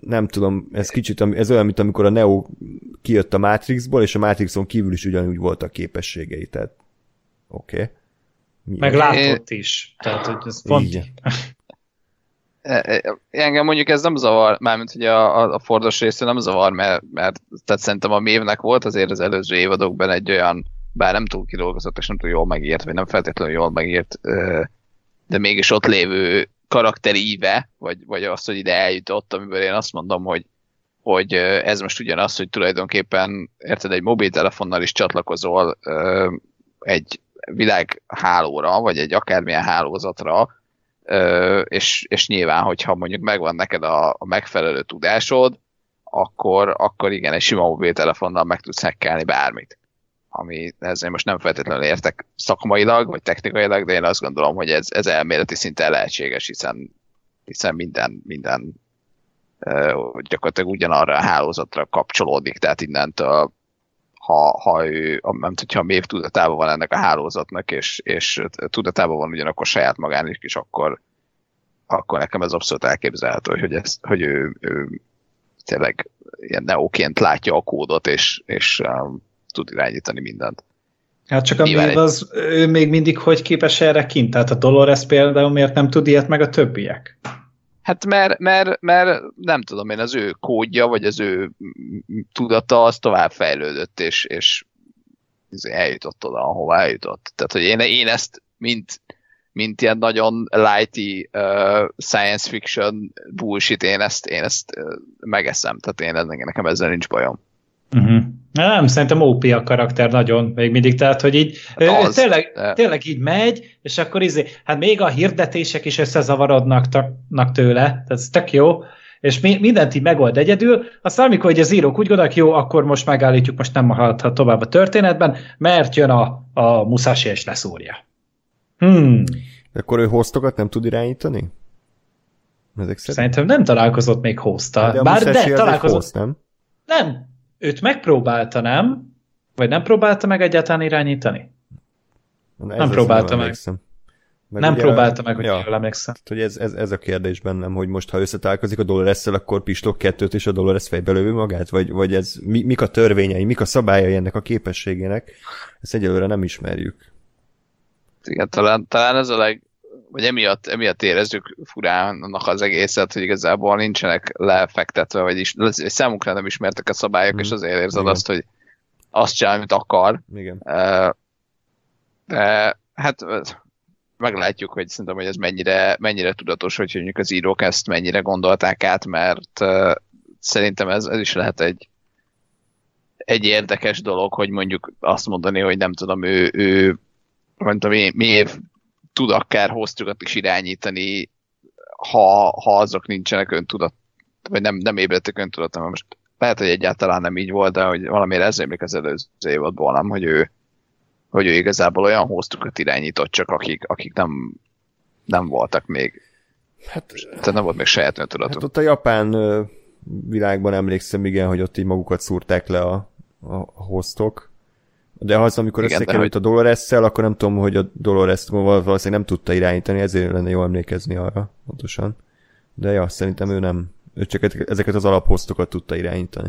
nem tudom, ez kicsit, ez olyan, mint amikor a Neo kijött a Matrixból, és a Matrixon kívül is ugyanúgy voltak képességei, tehát oké. Okay. Meg látott is, tehát hogy ez pont... [LAUGHS] E, e, engem mondjuk ez nem zavar, mármint hogy a, a Fordos részű nem zavar, mert, mert tehát szerintem a mévnek volt azért az előző évadokban egy olyan, bár nem túl kidolgozott és nem túl jól megírt, vagy nem feltétlenül jól megírt, de mégis ott lévő karakteríve, vagy, vagy az, hogy ide eljutott, amiből én azt mondom, hogy, hogy ez most ugyanaz, hogy tulajdonképpen érted, egy mobiltelefonnal is csatlakozol egy világhálóra, vagy egy akármilyen hálózatra, és, és nyilván, hogyha mondjuk megvan neked a, a megfelelő tudásod, akkor, akkor igen, egy sima mobiltelefonnal meg tudsz hekkelni bármit. Ami ezzel most nem feltétlenül értek szakmailag, vagy technikailag, de én azt gondolom, hogy ez, ez elméleti szinten lehetséges, hiszen, hiszen minden, minden gyakorlatilag ugyanarra a hálózatra kapcsolódik, tehát innentől ha, ha ő, nem tudja, mév tudatában van ennek a hálózatnak, és, és tudatában van ugyanakkor saját magán is, akkor, akkor nekem ez abszolút elképzelhető, hogy, ez, hogy ő, ő tényleg ilyen neoként látja a kódot, és, és um, tud irányítani mindent. Hát csak a Mév az, ő még mindig hogy képes erre kint? Tehát a Dolores például miért nem tud ilyet meg a többiek? Hát mert, mert, mert nem tudom én, az ő kódja, vagy az ő tudata az tovább fejlődött, és, és eljutott oda, ahova eljutott. Tehát, hogy én, én ezt, mint, mint ilyen nagyon lighty uh, science fiction bullshit, én ezt, én ezt uh, megeszem, tehát én nekem ezzel nincs bajom. Uh-huh. Nem, szerintem OP a karakter nagyon, még mindig, tehát, hogy így hát az, tényleg, de... tényleg így megy, és akkor izé, hát még a hirdetések is összezavarodnak tőle, tehát ez tök jó, és mi, mindent így megold egyedül, aztán amikor hogy az írók úgy gondolják, jó, akkor most megállítjuk, most nem haladhat tovább a történetben, mert jön a, a Musashi és leszúrja. Hmm. De akkor ő hoztokat nem tud irányítani? Ezek Szerintem nem találkozott még hozta. De Bár de találkozott. Host, nem? Nem, őt megpróbálta, nem? Vagy nem próbálta meg egyáltalán irányítani? Na, nem próbálta meg. Emlékszem. Meg nem ugye, próbálta meg, hogy ja, jól emlékszem. Hogy ez, ez, ez, a kérdés bennem, hogy most ha összetálkozik a dolores akkor pislog kettőt, és a Dolores fejbe lövő magát? Vagy, vagy ez mi, mik a törvényei, mik a szabályai ennek a képességének? Ezt egyelőre nem ismerjük. Igen, talán, talán ez a leg, vagy emiatt, emiatt érezzük furának az egészet, hogy igazából nincsenek lefektetve, vagy, is, számunkra nem ismertek a szabályok, mm. és azért érzed Igen. azt, hogy azt csinál, amit akar. Igen. De hát meglátjuk, hogy szerintem, hogy ez mennyire, mennyire tudatos, hogy mondjuk az írók ezt mennyire gondolták át, mert szerintem ez, ez is lehet egy, egy érdekes dolog, hogy mondjuk azt mondani, hogy nem tudom, ő, ő nem tudom, mi, mi tud akár hoztukat is irányítani, ha, ha azok nincsenek öntudat, vagy nem, nem ébredtek öntudatom, most lehet, hogy egyáltalán nem így volt, de hogy valamiért ez emlék az előző évadból, nem, hogy ő, hogy ő igazából olyan hoztukat irányított csak, akik, akik nem, nem voltak még Hát, Tehát nem volt még saját öntudatuk. Hát ott a japán világban emlékszem, igen, hogy ott így magukat szúrták le a, a hostok. De az, amikor Igen, összekerült hogy... a dolores akkor nem tudom, hogy a dolores valószínűleg nem tudta irányítani, ezért lenne jó emlékezni arra, pontosan. De ja, szerintem ő nem, ő csak ezeket az alaphosztokat tudta irányítani.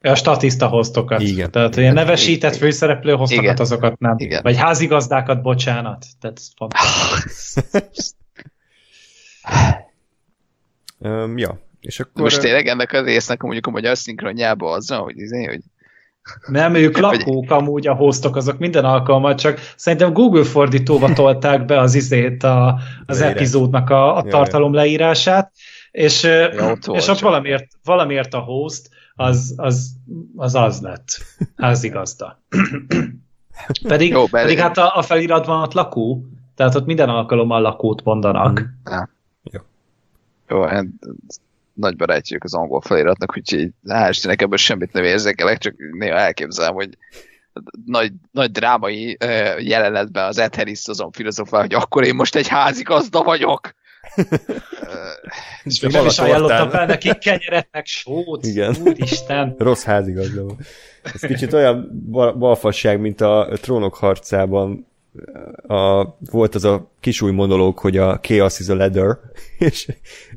A statiszta hoztokat. Igen. Tehát ilyen nevesített főszereplő hoztokat, Igen. azokat nem. Igen. Vagy házigazdákat, bocsánat. Tehát ez [LAUGHS] fontos. um, ja, és akkor... Most tényleg ennek a résznek mondjuk a magyar szinkronjában az, hogy, izé, hogy nem, ők lakók amúgy a hostok, azok minden alkalmat, csak szerintem Google fordítóba [LAUGHS] tolták be az izét, a, az Leírás. epizódnak a, a tartalom leírását, és, ja, ott és ott valamiért, valamiért a host az az, az, az lett, házigazda. [CLEARS THROAT] pedig, Jó, pedig hát a, a feliratban ott lakó, tehát ott minden alkalommal lakót mondanak. Mm. Ja. Jó. Jó, hát nagy barátjuk az angol feliratnak, úgyhogy hál' Istennek ebből semmit nem érzékelek, csak néha elképzelem, hogy nagy, nagy drámai uh, jelenetben az Ed Harris azon filozofál, hogy akkor én most egy házigazda vagyok. [LAUGHS] és még nem is ajánlottam fel neki kenyeret, meg sót. Igen. Úristen. [LAUGHS] Rossz házigazda. Ez kicsit olyan balfasság, mint a trónok harcában a, volt az a kisúj monológ, hogy a chaos is a ladder, [LAUGHS] és,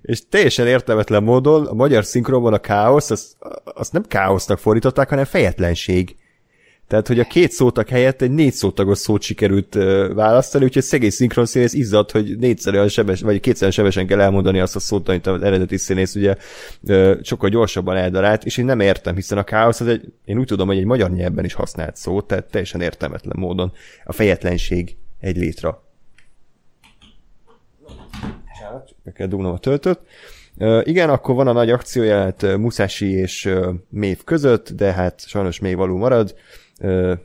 és teljesen értelmetlen módon a magyar szinkronban a káosz, azt, azt nem káosznak fordították, hanem fejetlenség. Tehát, hogy a két szótag helyett egy négy szótagos szót sikerült választani, úgyhogy szegény szinkronszínész izzadt, hogy négyszer olyan sebes, vagy kétszer sebesen kell elmondani azt a szót, amit az eredeti színész ugye sokkal gyorsabban eldarált, és én nem értem, hiszen a káosz az egy, én úgy tudom, hogy egy magyar nyelvben is használt szó, tehát teljesen értelmetlen módon a fejetlenség egy létra. Meg kell dugnom a töltőt. Uh, igen, akkor van a nagy akcióját uh, Musashi és uh, Mév között, de hát sajnos még való marad.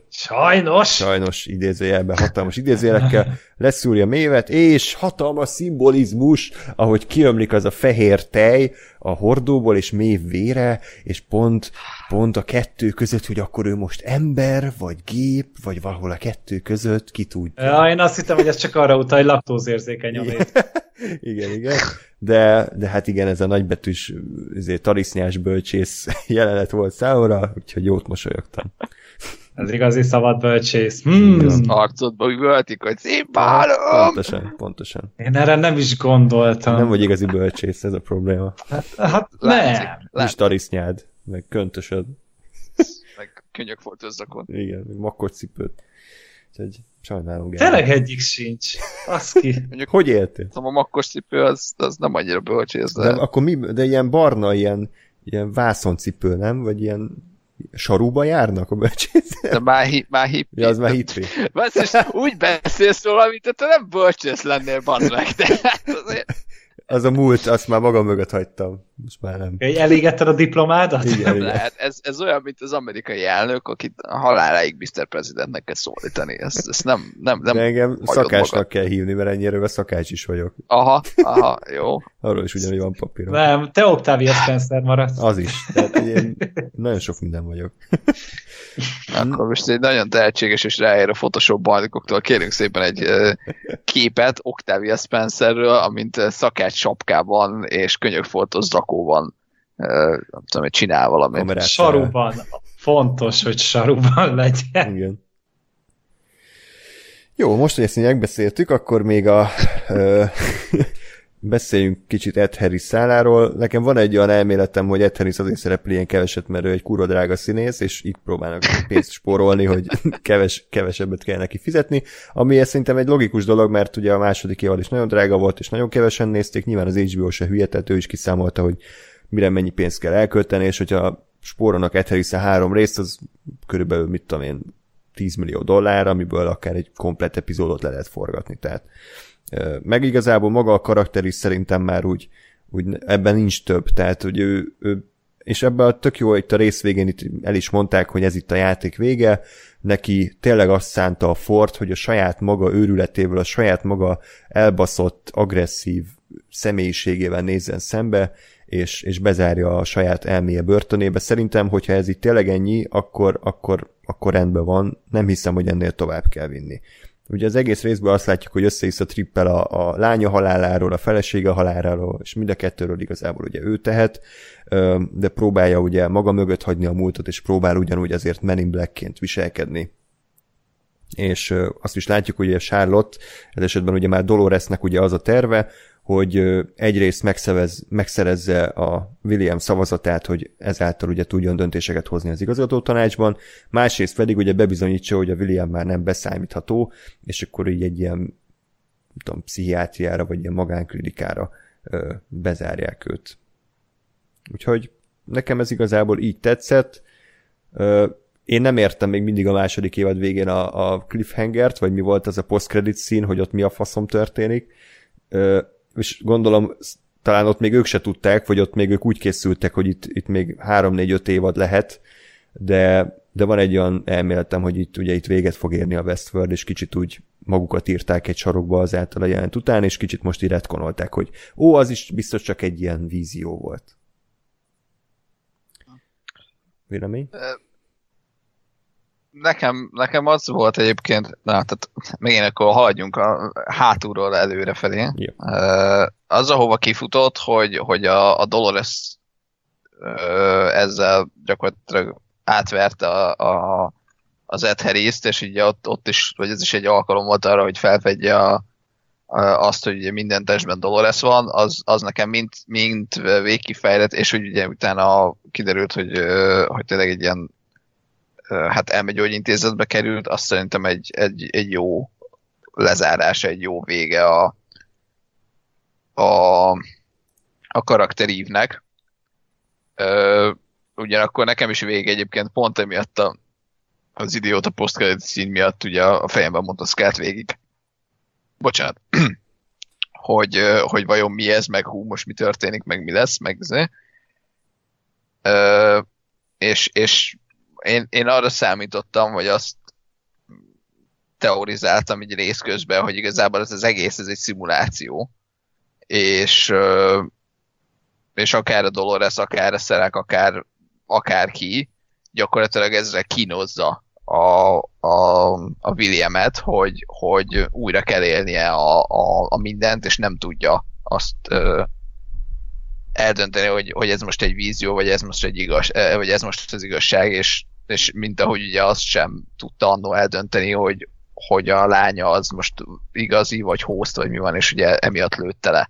Sajnos! Sajnos idézőjelben hatalmas idézőjelekkel leszúrja mévet, és hatalmas szimbolizmus, ahogy kiömlik az a fehér tej a hordóból, és mév vére, és pont, pont a kettő között, hogy akkor ő most ember, vagy gép, vagy valahol a kettő között, ki tudja. Ja, én azt hittem, hogy ez csak arra utal, hogy laktózérzékeny a mév. [LAUGHS] igen, igen. De, de hát igen, ez a nagybetűs ezért, tarisznyás bölcsész jelenet volt számomra, úgyhogy jót mosolyogtam. Ez igazi szabad bölcsész. Hmm. Arcodba üvöltik, hogy színpálom! Pontosan, pontosan. Én erre nem is gondoltam. Nem vagy igazi bölcsész, ez a probléma. Hát, hát látszik, nem. Nincs tarisznyád, meg köntösöd. Meg könyökfoltozzakon. Igen, meg makkocipőt. Úgyhogy sajnálom. Tényleg egyik sincs. Az ki. Mondjuk, hogy éltél? A makkos cipő az, az nem annyira bölcsész, de... de... akkor mi, de ilyen barna, ilyen, ilyen vászoncipő, nem? Vagy ilyen Saruba járnak a bölcsész? De már, hi, már. Ja, az már hippi. Basszus, úgy beszélsz róla, mint te nem bölcsész lennél, bazd meg, de hát azért az a múlt, azt már magam mögött hagytam. Most már nem. Elégetted a diplomádat? Igen, nem igen. lehet. Ez, ez olyan, mint az amerikai elnök, akit a haláláig Mr. Presidentnek kell szólítani. Ezt, ezt nem, nem, nem De engem szakácsnak magad. kell hívni, mert ennyire a szakács is vagyok. Aha, aha, jó. Arról is ugyanúgy van papírom. Nem, te Octavia Spencer maradsz. Az is. Tehát én nagyon sok minden vagyok. [LAUGHS] Akkor most egy nagyon tehetséges és ráér a Photoshop bajnokoktól kérünk szépen egy képet Octavia Spencerről, amint szakács sapkában és könyökfoltos zakóban nem tudom, hogy csinál valamit. Saruban. Fontos, hogy saruban legyen. Igen. Jó, most, hogy ezt megbeszéltük, akkor még a beszéljünk kicsit Ed Harris szálláról. Nekem van egy olyan elméletem, hogy Ed Harris azért szerepel ilyen keveset, mert ő egy kurva drága színész, és így próbálnak pénzt spórolni, hogy keves, kevesebbet kell neki fizetni, ami szerintem egy logikus dolog, mert ugye a második évad is nagyon drága volt, és nagyon kevesen nézték, nyilván az HBO se hülye, tehát ő is kiszámolta, hogy mire mennyi pénzt kell elkölteni, és hogyha spórolnak Ed harris három részt, az körülbelül, mit tudom én, 10 millió dollár, amiből akár egy komplet epizódot le lehet forgatni. Tehát meg igazából maga a karakter is szerintem már úgy, úgy ebben nincs több, tehát hogy ő, ő és ebben a tök jó, itt a rész végén itt el is mondták, hogy ez itt a játék vége, neki tényleg azt szánta a Ford, hogy a saját maga őrületével, a saját maga elbaszott, agresszív személyiségével nézzen szembe, és, és bezárja a saját elméje börtönébe. Szerintem, hogyha ez itt tényleg ennyi, akkor, akkor, akkor rendben van. Nem hiszem, hogy ennél tovább kell vinni. Ugye az egész részből azt látjuk, hogy össze a trippel a, a lánya haláláról, a felesége haláláról, és mind a kettőről igazából ugye ő tehet, de próbálja ugye maga mögött hagyni a múltat, és próbál ugyanúgy azért Men in Black-ként viselkedni. És azt is látjuk, hogy a Charlotte, ez esetben ugye már Doloresnek ugye az a terve, hogy egyrészt megszerez, megszerezze a William szavazatát, hogy ezáltal ugye tudjon döntéseket hozni az igazgató tanácsban, másrészt pedig ugye bebizonyítsa, hogy a William már nem beszámítható, és akkor így egy ilyen tudom, pszichiátriára, vagy ilyen magánklinikára ö, bezárják őt. Úgyhogy nekem ez igazából így tetszett. Ö, én nem értem még mindig a második évad végén a, a cliffhangert, vagy mi volt az a post-credit szín, hogy ott mi a faszom történik. Ö, és gondolom talán ott még ők se tudták, vagy ott még ők úgy készültek, hogy itt, itt még 3-4-5 évad lehet, de, de van egy olyan elméletem, hogy itt ugye itt véget fog érni a Westworld, és kicsit úgy magukat írták egy sarokba azáltal a jelent után, és kicsit most így retkonolták, hogy ó, az is biztos csak egy ilyen vízió volt. Vélemény? Nekem, nekem az volt egyébként, na, tehát megint akkor haladjunk a hátulról előre felé. Uh, az, ahova kifutott, hogy, hogy a, a Dolores ezzel gyakorlatilag átverte a, a, az Ed harris és így ott, ott is, vagy ez is egy alkalom volt arra, hogy felfedje a, a, azt, hogy ugye minden testben Dolores van, az, az nekem mind, mind végkifejlett, és hogy ugye utána kiderült, hogy, hogy tényleg egy ilyen hát elmegyógyintézetbe került, azt szerintem egy, egy, egy jó lezárás, egy jó vége a, a, a karakterívnek. Ö, ugyanakkor nekem is vége egyébként pont emiatt a, az idióta posztkredit szín miatt ugye a fejemben mondta Scott végig. Bocsánat. [CLEARS THROAT] hogy, hogy vajon mi ez, meg hú, most mi történik, meg mi lesz, meg ez. Ö, és, és én, én arra számítottam, hogy azt teorizáltam egy rész közben, hogy igazából ez az egész ez egy szimuláció, és, és akár a Dolores, akár a Szerek, akár, akár ki, gyakorlatilag ezre kínozza a, a, a Williamet, hogy, hogy újra kell élnie a, a, a mindent, és nem tudja azt ö, eldönteni, hogy, hogy ez most egy vízió, vagy ez most egy igaz, vagy ez most az igazság, és és mint ahogy ugye azt sem tudta annó eldönteni, hogy, hogy a lánya az most igazi, vagy host, vagy mi van, és ugye emiatt lőtte le.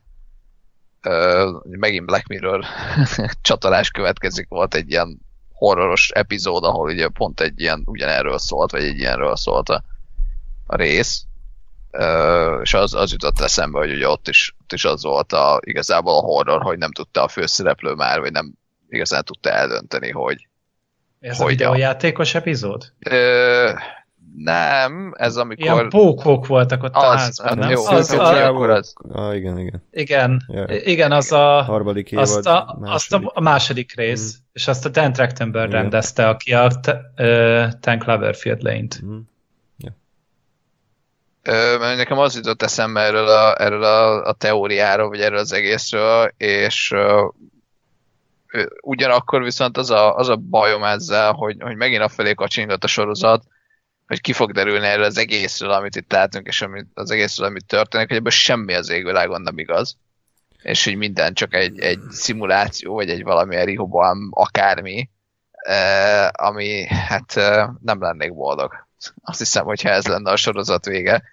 Ö, megint Black Mirror [LAUGHS] csatolás következik, volt egy ilyen horroros epizód, ahol ugye pont egy ilyen ugyanerről szólt, vagy egy ilyenről szólt a, a rész. Ö, és az, az jutott eszembe, hogy ugye ott is, ott is az volt a, igazából a horror, hogy nem tudta a főszereplő már, vagy nem igazán tudta eldönteni, hogy, ez hogy a videójátékos epizód? Ö, nem, ez amikor... Ilyen pókok voltak ott az, a házban, nem? Jó, az, az, a... akkor az. Ah, igen, igen. Igen, yeah. igen, az a... Harmadik évad, azt a, második. Azt a, második rész, mm. és azt a Dan Trachtenberg yeah. rendezte, aki a uh, Ten Cloverfield Lane-t. Mm. Ö, nekem az jutott eszembe erről a, erről a, a teóriáról, vagy erről az egészről, és ugyanakkor viszont az a, az a bajom ezzel, hogy, hogy megint afelé kacsingat a sorozat, hogy ki fog derülni erről az egészről, amit itt látunk, és amit, az egészről, amit történik, hogy ebből semmi az égvilágon nem igaz. És hogy minden csak egy, egy szimuláció, vagy egy valami Rehoboam akármi, eh, ami hát eh, nem lennék boldog. Azt hiszem, hogy ha ez lenne a sorozat vége,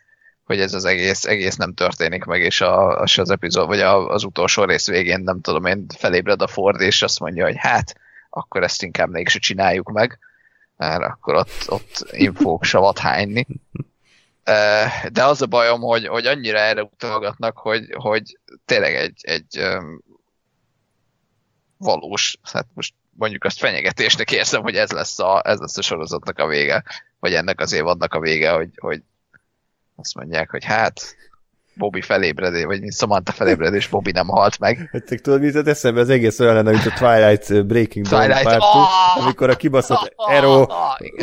hogy ez az egész, egész nem történik meg, és a, az, az epizód, vagy a, az utolsó rész végén, nem tudom én, felébred a Ford, és azt mondja, hogy hát, akkor ezt inkább mégse csináljuk meg, mert akkor ott, ott én fogok savat hányni. De az a bajom, hogy, hogy annyira erre utalgatnak, hogy, hogy tényleg egy, egy valós, hát most mondjuk azt fenyegetésnek érzem, hogy ez lesz a, ez lesz a sorozatnak a vége, vagy ennek az évadnak a vége, hogy, hogy azt mondják, hogy hát Bobby felébredé, vagy mint Samantha felébredé, és Bobby nem halt meg. Hát tudod, mit eszembe, az egész olyan lenne, mint a Twilight uh, Breaking Twilight. Dawn Part oh! amikor a kibaszott Arrow, oh,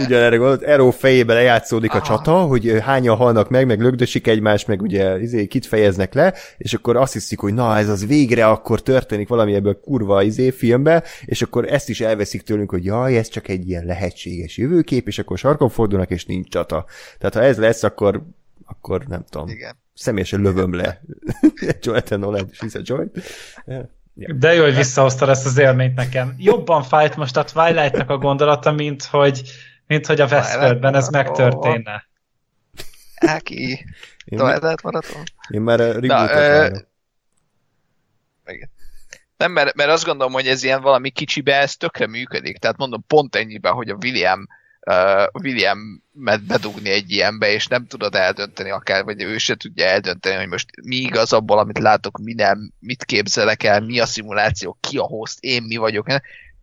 ugyanerre gondolt, Arrow fejébe lejátszódik a csata, hogy hányan halnak meg, meg lögdösik egymást, meg ugye izé, kit fejeznek le, és akkor azt hiszik, hogy na, ez az végre akkor történik valami ebből a kurva izé filmbe, és akkor ezt is elveszik tőlünk, hogy jaj, ez csak egy ilyen lehetséges jövőkép, és akkor sarkon fordulnak, és nincs csata. Tehát ha ez lesz, akkor akkor nem tudom. Igen személyesen lövöm le Jonathan Nolan és Lisa Joy. Yeah. De jó, hogy visszahoztad ezt az élményt nekem. Jobban fájt most a Twilight-nak a gondolata, mint hogy, mint hogy a Westworldben ez megtörténne. Áki, Twilight maraton? Én már a reboot Nem, mert, mert azt gondolom, hogy ez ilyen valami kicsibe, ez tökre működik. Tehát mondom, pont ennyiben, hogy a William uh, William bedugni egy ilyenbe, és nem tudod eldönteni akár, vagy ő se tudja eldönteni, hogy most mi igaz abból, amit látok, mi nem, mit képzelek el, mi a szimuláció, ki a host, én mi vagyok.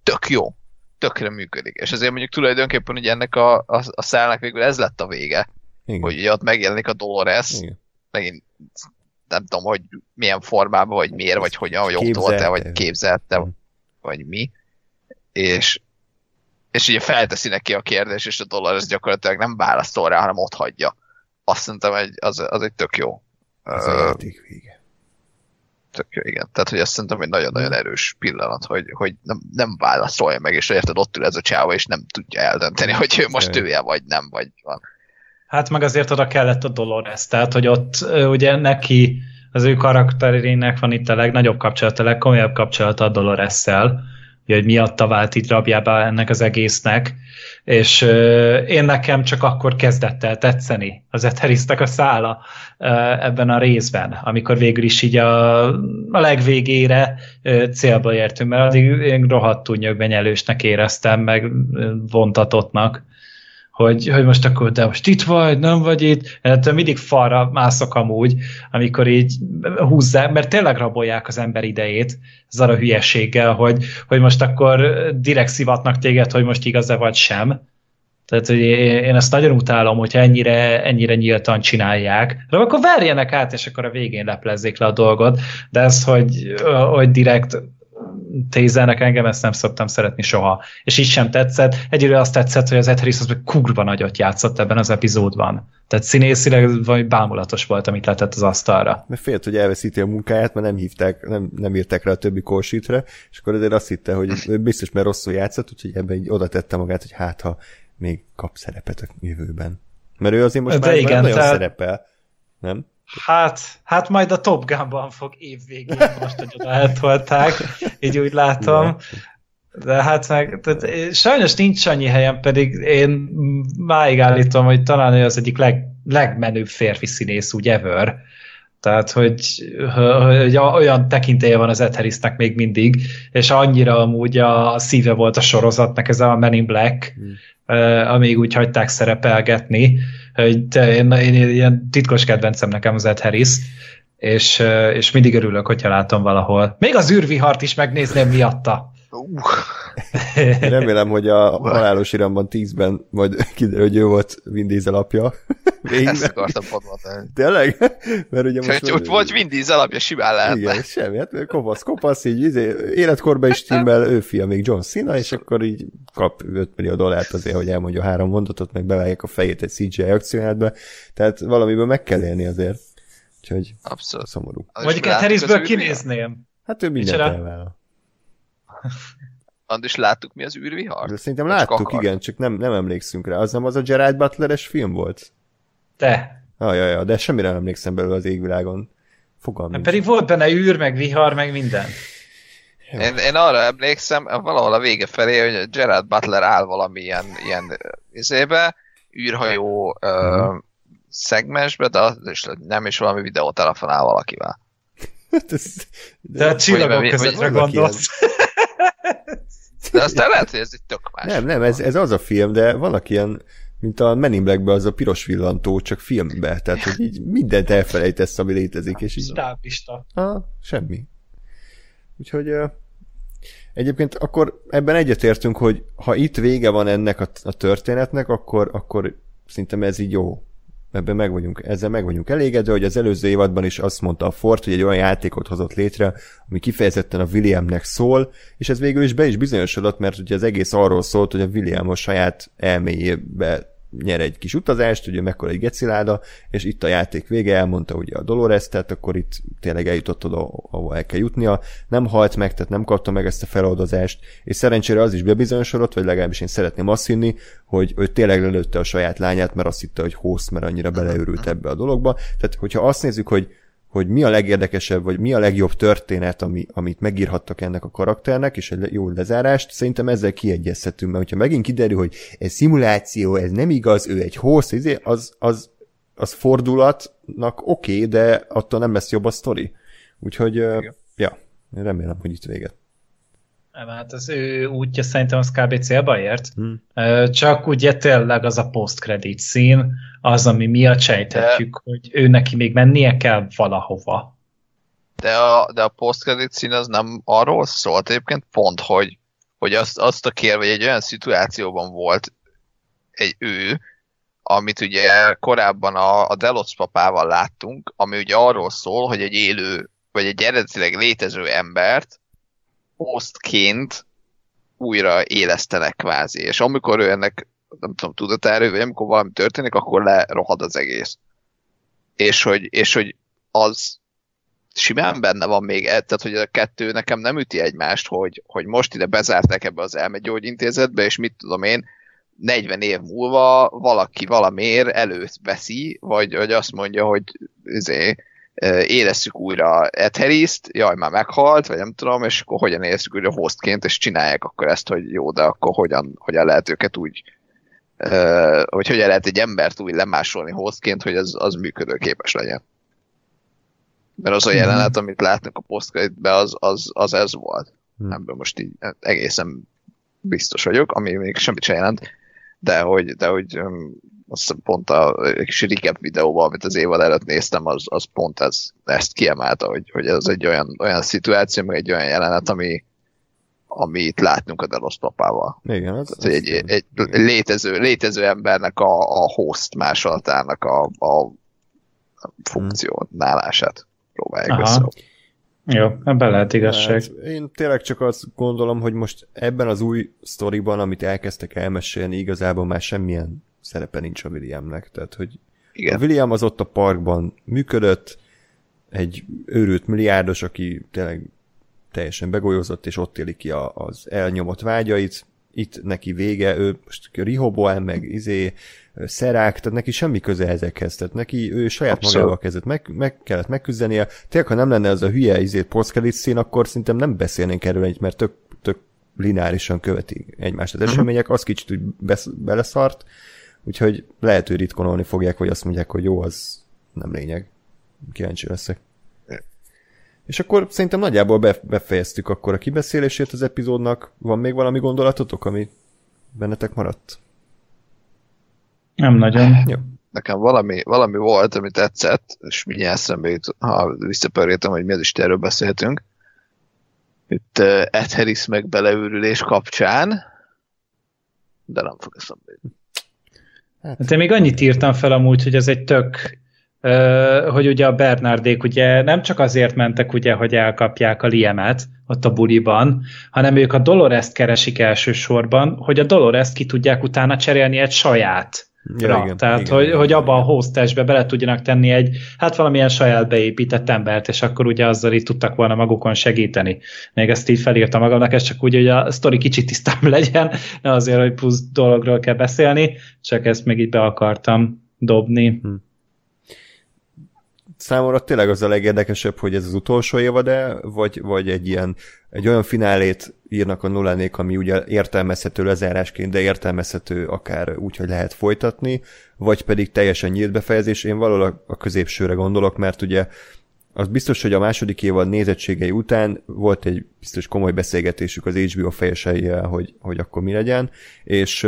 Tök jó. Tökre működik. És azért mondjuk tulajdonképpen hogy ennek a, a, a szálnak végül ez lett a vége. Igen. Hogy ugye ott megjelenik a Dolores, Igen. megint nem tudom, hogy milyen formában, vagy miért, vagy hogyan, hogy ott volt-e, vagy képzelte, vagy mi. És és ugye felteszi neki a kérdés, és a dollár ez gyakorlatilag nem válaszol rá, hanem ott hagyja. Azt szerintem egy, az, az egy tök jó. Az uh, a vége. Tök jó, igen. Tehát, hogy azt szerintem egy nagyon-nagyon erős pillanat, hogy, hogy nem, nem válaszolja meg, és érted, ott ül ez a csáva, és nem tudja eldönteni, hogy ő most ője, vagy nem, vagy van. Hát meg azért oda kellett a Dolores, tehát, hogy ott ugye neki, az ő karakterének van itt a legnagyobb kapcsolata, a legkomolyabb kapcsolata a Dolores-szel, hogy miatta vált itt rabjába ennek az egésznek, és én nekem csak akkor kezdett el tetszeni az Etherisnek a szála ebben a részben, amikor végül is így a, a legvégére célba értünk, mert addig én rohadtul nyögbenyelősnek éreztem, meg vontatottnak hogy, hogy most akkor, de most itt vagy, nem vagy itt, hát mindig falra mászok amúgy, amikor így húzzák, mert tényleg rabolják az ember idejét ezzel a hülyeséggel, hogy, hogy most akkor direkt szivatnak téged, hogy most igaz-e vagy sem. Tehát hogy én ezt nagyon utálom, hogyha ennyire, ennyire nyíltan csinálják. De akkor verjenek át, és akkor a végén leplezzék le a dolgot. De ez, hogy, hogy direkt tézelnek engem, ezt nem szoktam szeretni soha. És így sem tetszett. Egyre azt tetszett, hogy az Ed Harris az meg kurva nagyot játszott ebben az epizódban. Tehát színészileg vagy bámulatos volt, amit letett az asztalra. Mert félt, hogy elveszíti a munkáját, mert nem hívták, nem, nem írták rá a többi korsítre, és akkor azért azt hitte, hogy biztos, mert rosszul játszott, úgyhogy ebben így oda tette magát, hogy hát, ha még kap szerepet a jövőben. Mert ő azért most De már, igen, már nagyon tehát... szerepel, nem? Hát, hát majd a Top Gun-ban fog évvégén most, hogy oda eltolták, így úgy látom. De hát meg, tehát sajnos nincs annyi helyem, pedig én máig állítom, hogy talán ő az egyik leg, legmenőbb férfi színész úgy ever. Tehát, hogy, hogy olyan tekintélye van az Etherisnek még mindig, és annyira amúgy a szíve volt a sorozatnak, ez a Men in Black, hmm. amíg úgy hagyták szerepelgetni, hogy te, én, én, én, ilyen titkos kedvencem nekem az Ed Harris, és, és mindig örülök, hogyha látom valahol. Még az űrvihart is megnézném miatta. Uh. Remélem, hogy a halálos iramban 10-ben majd kiderül, hogy ő volt Vin Diesel apja. Végben. Ezt akartam pont mondani. Tényleg? Mert ugye most... Hogy volt Vin Diesel apja, simán lehetne. Igen, semmi, hát kopasz, kopasz, így izé, életkorban is stimmel, ő fia még John Cena, és akkor így kap 5 millió dollárt azért, hogy elmondja három mondatot, meg bevágják a fejét egy CGI akciójátba, tehát valamiből meg kell élni azért. Úgyhogy Abszolút. szomorú. Vagy Harrisből kinézném. Hát ő mindent elvállal. Andis láttuk mi az űrvihar? De szerintem Vagy láttuk, csak igen, csak nem, nem emlékszünk rá. Az nem az a Gerard Butleres film volt? De. Ah, ja, ja, de semmire nem emlékszem belőle az égvilágon. Fogalmam hát Pedig volt benne űr, meg vihar, meg minden. Én, én arra emlékszem, valahol a vége felé, hogy Gerard Butler áll valami ilyen, ilyen izébe, űrhajó uh-huh. szegmensbe, de az is nem is valami videót telefonál valakivel. Hát ez, de, de a csillagok közöttre gondolsz. De aztán lehet, hogy ez egy tök más. Nem, nem, ez, ez az a film, de vannak ilyen, mint a Men in Black az a piros villantó, csak filmbe. Tehát, hogy így mindent elfelejtesz, ami létezik. És így... Stáblista. Ah, semmi. Úgyhogy egyébként akkor ebben egyetértünk, hogy ha itt vége van ennek a, a történetnek, akkor, akkor szerintem ez így jó ebben meg vagyunk, ezzel meg vagyunk elégedve, hogy az előző évadban is azt mondta a Ford, hogy egy olyan játékot hozott létre, ami kifejezetten a Williamnek szól, és ez végül is be is bizonyosodott, mert ugye az egész arról szólt, hogy a William a saját elméjébe nyer egy kis utazást, ugye mekkora egy geciláda, és itt a játék vége, elmondta ugye a Dolores, tehát akkor itt tényleg eljutott oda, ahol el kell jutnia, nem halt meg, tehát nem kapta meg ezt a feloldozást, és szerencsére az is bebizonyosodott, vagy legalábbis én szeretném azt hinni, hogy ő tényleg lelőtte a saját lányát, mert azt hitte, hogy host, mert annyira beleőrült ebbe a dologba. Tehát, hogyha azt nézzük, hogy hogy mi a legérdekesebb, vagy mi a legjobb történet, ami, amit megírhattak ennek a karakternek, és egy jó lezárást, szerintem ezzel kiegyezhetünk, mert hogyha megint kiderül, hogy ez szimuláció, ez nem igaz, ő egy hossz, izé, az, az, az fordulatnak oké, okay, de attól nem lesz jobb a sztori. Úgyhogy, Igen. ja, remélem, hogy itt véget. Nem, hát az ő útja szerintem az kb. célba ért. Hmm. Csak ugye tényleg az a post-credit szín, az, ami miatt sejthetjük, de... hogy ő neki még mennie kell valahova. De a, de a post-credit szín az nem arról szólt egyébként pont, hogy, hogy azt, azt a kér, hogy egy olyan szituációban volt egy ő, amit ugye korábban a, a Delos papával láttunk, ami ugye arról szól, hogy egy élő, vagy egy eredetileg létező embert hostként újra élesztenek kvázi, és amikor ő ennek nem tudom, tudatára, vagy amikor valami történik, akkor lerohad az egész. És hogy, és hogy az simán benne van még, e, tehát hogy a kettő nekem nem üti egymást, hogy, hogy most ide bezárták ebbe az elmegyógyintézetbe, és mit tudom én, 40 év múlva valaki valamiért előtt veszi, vagy, vagy azt mondja, hogy izé, érezzük újra Etheriszt, jaj, már meghalt, vagy nem tudom, és akkor hogyan érezzük újra hostként, és csinálják akkor ezt, hogy jó, de akkor hogyan, hogyan lehet őket úgy, hogy hogyan lehet egy embert úgy lemásolni hostként, hogy az, az működőképes legyen. Mert az a jelenet, amit látnak a posztkaitbe, az, az, az ez volt. Hmm. Ebből most így egészen biztos vagyok, ami még semmit sem jelent, de hogy, de hogy azt hiszem pont a kis recap videóban, amit az évad előtt néztem, az, az pont ez, ezt kiemelte, hogy, hogy ez egy olyan, olyan szituáció, meg egy olyan jelenet, ami, amit látnunk a Delos papával. Igen, Tehát, az, egy, egy, egy létező, létező embernek a, a host másolatának a, a funkcionálását próbálják össze. Jó, ebben lehet igazság. Hát, én tényleg csak azt gondolom, hogy most ebben az új sztoriban, amit elkezdtek elmesélni, igazából már semmilyen szerepe nincs a Williamnek. Tehát, hogy Igen. a William az ott a parkban működött, egy őrült milliárdos, aki tényleg teljesen begolyózott, és ott éli ki a, az elnyomott vágyait, itt neki vége, ő most Rihoboel, meg izé, szerák, tehát neki semmi köze ezekhez, tehát neki ő saját Abszolút. magával kezdett, meg, meg kellett megküzdenie. Tényleg, ha nem lenne ez a hülye izé, poszkelit szín, akkor szerintem nem beszélnénk erről, mert tök, tök lineárisan követi egymást az uh-huh. események, az kicsit úgy besz, beleszart, úgyhogy lehet, hogy ritkonolni fogják, vagy azt mondják, hogy jó, az nem lényeg. Kíváncsi leszek. És akkor szerintem nagyjából befejeztük akkor a kibeszélését az epizódnak. Van még valami gondolatotok, ami bennetek maradt? Nem nagyon. Jó. Nekem valami, valami volt, amit tetszett, és mindjárt eszembe jut, ha visszapörgetem, hogy mi az is erről beszéltünk. Itt uh, Ed Harris meg beleőrülés kapcsán, de nem fog eszembe jutni. Hát, én még annyit írtam fel amúgy, hogy ez egy tök hogy ugye a Bernardék ugye nem csak azért mentek, ugye, hogy elkapják a Liemet ott a buliban, hanem ők a Dolores-t keresik elsősorban, hogy a Dolores-t ki tudják utána cserélni egy saját Ja, igen, Tehát, igen, hogy, igen, hogy abban a hostesbe bele tudjanak tenni egy, hát valamilyen saját beépített embert, és akkor ugye azzal így tudtak volna magukon segíteni. Még ezt így felírtam magamnak, ez csak úgy, hogy a sztori kicsit tisztán [LAUGHS] legyen, ne azért, hogy plusz dologról kell beszélni, csak ezt még így be akartam dobni. Hm számomra tényleg az a legérdekesebb, hogy ez az utolsó évad-e, vagy, vagy egy ilyen egy olyan finálét írnak a Nolanék, ami ugye értelmezhető lezárásként, de értelmezhető akár úgy, hogy lehet folytatni, vagy pedig teljesen nyílt befejezés. Én valahol a középsőre gondolok, mert ugye az biztos, hogy a második évad nézettségei után volt egy biztos komoly beszélgetésük az HBO fejeseivel, hogy, hogy akkor mi legyen, és,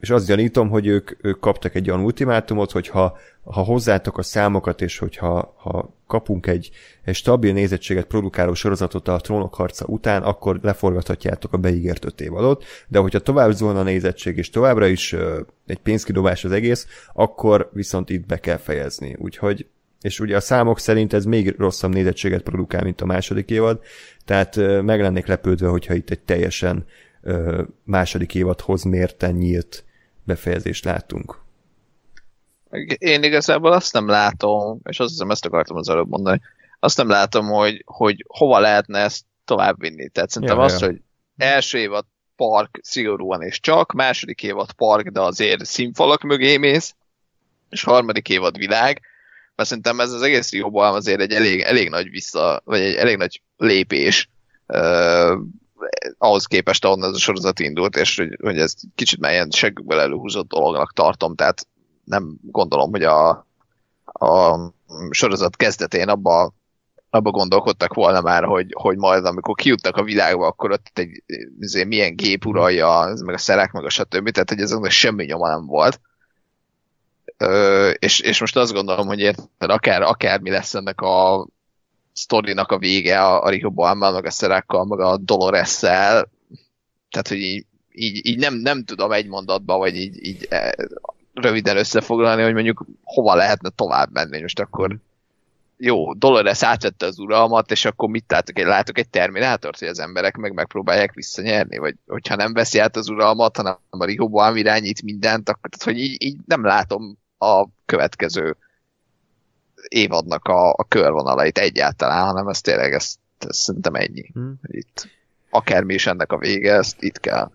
és azt gyanítom, hogy ők, ők kaptak egy olyan ultimátumot, hogy ha, ha hozzátok a számokat, és hogyha ha kapunk egy, egy stabil nézettséget produkáló sorozatot a trónok harca után, akkor leforgathatjátok a beígért öt évadot, de hogyha tovább zúlna a nézettség, és továbbra is uh, egy pénzkidobás az egész, akkor viszont itt be kell fejezni. Úgyhogy és ugye a számok szerint ez még rosszabb nézettséget produkál, mint a második évad, tehát meg lennék lepődve, hogyha itt egy teljesen második évadhoz mérten nyílt befejezést látunk. Én igazából azt nem látom, és azt hiszem ezt akartam az előbb mondani, azt nem látom, hogy, hogy hova lehetne ezt tovább vinni. Tehát szerintem ja, azt, ja. hogy első évad park szigorúan és csak, második évad park, de azért színfalak mögé mész, és harmadik évad világ, mert szerintem ez az egész Rióban azért egy elég, elég nagy vissza, vagy egy elég nagy lépés ahhoz képest, ahonnan ez a sorozat indult, és hogy, hogy ez kicsit már ilyen seggükből előhúzott dolognak tartom, tehát nem gondolom, hogy a, a sorozat kezdetén abba, abba gondolkodtak volna már, hogy, hogy majd amikor kijutnak a világba, akkor ott egy azért milyen gép uralja, meg a szerek, meg a stb. Tehát, hogy ezeknek semmi nyoma nem volt. Ö, és, és most azt gondolom, hogy érted, akár, akár mi lesz ennek a sztorinak a vége a, a Rehoboammal, meg a szerákkal, meg a dolores tehát, hogy így, így, így nem, nem tudom egy mondatba, vagy így, így e, röviden összefoglalni, hogy mondjuk hova lehetne tovább menni. Most akkor jó, Dolores átvette az uralmat, és akkor mit látok? Egy, látok egy terminátort, hogy az emberek meg megpróbálják visszanyerni? Vagy hogyha nem veszi át az uralmat, hanem a Rehoboam irányít mindent, akkor tehát, hogy így, így nem látom a következő évadnak a, a körvonalait egyáltalán, hanem ez tényleg ez, ez szerintem ennyi. Hmm. Itt akármi is ennek a vége, ezt itt kell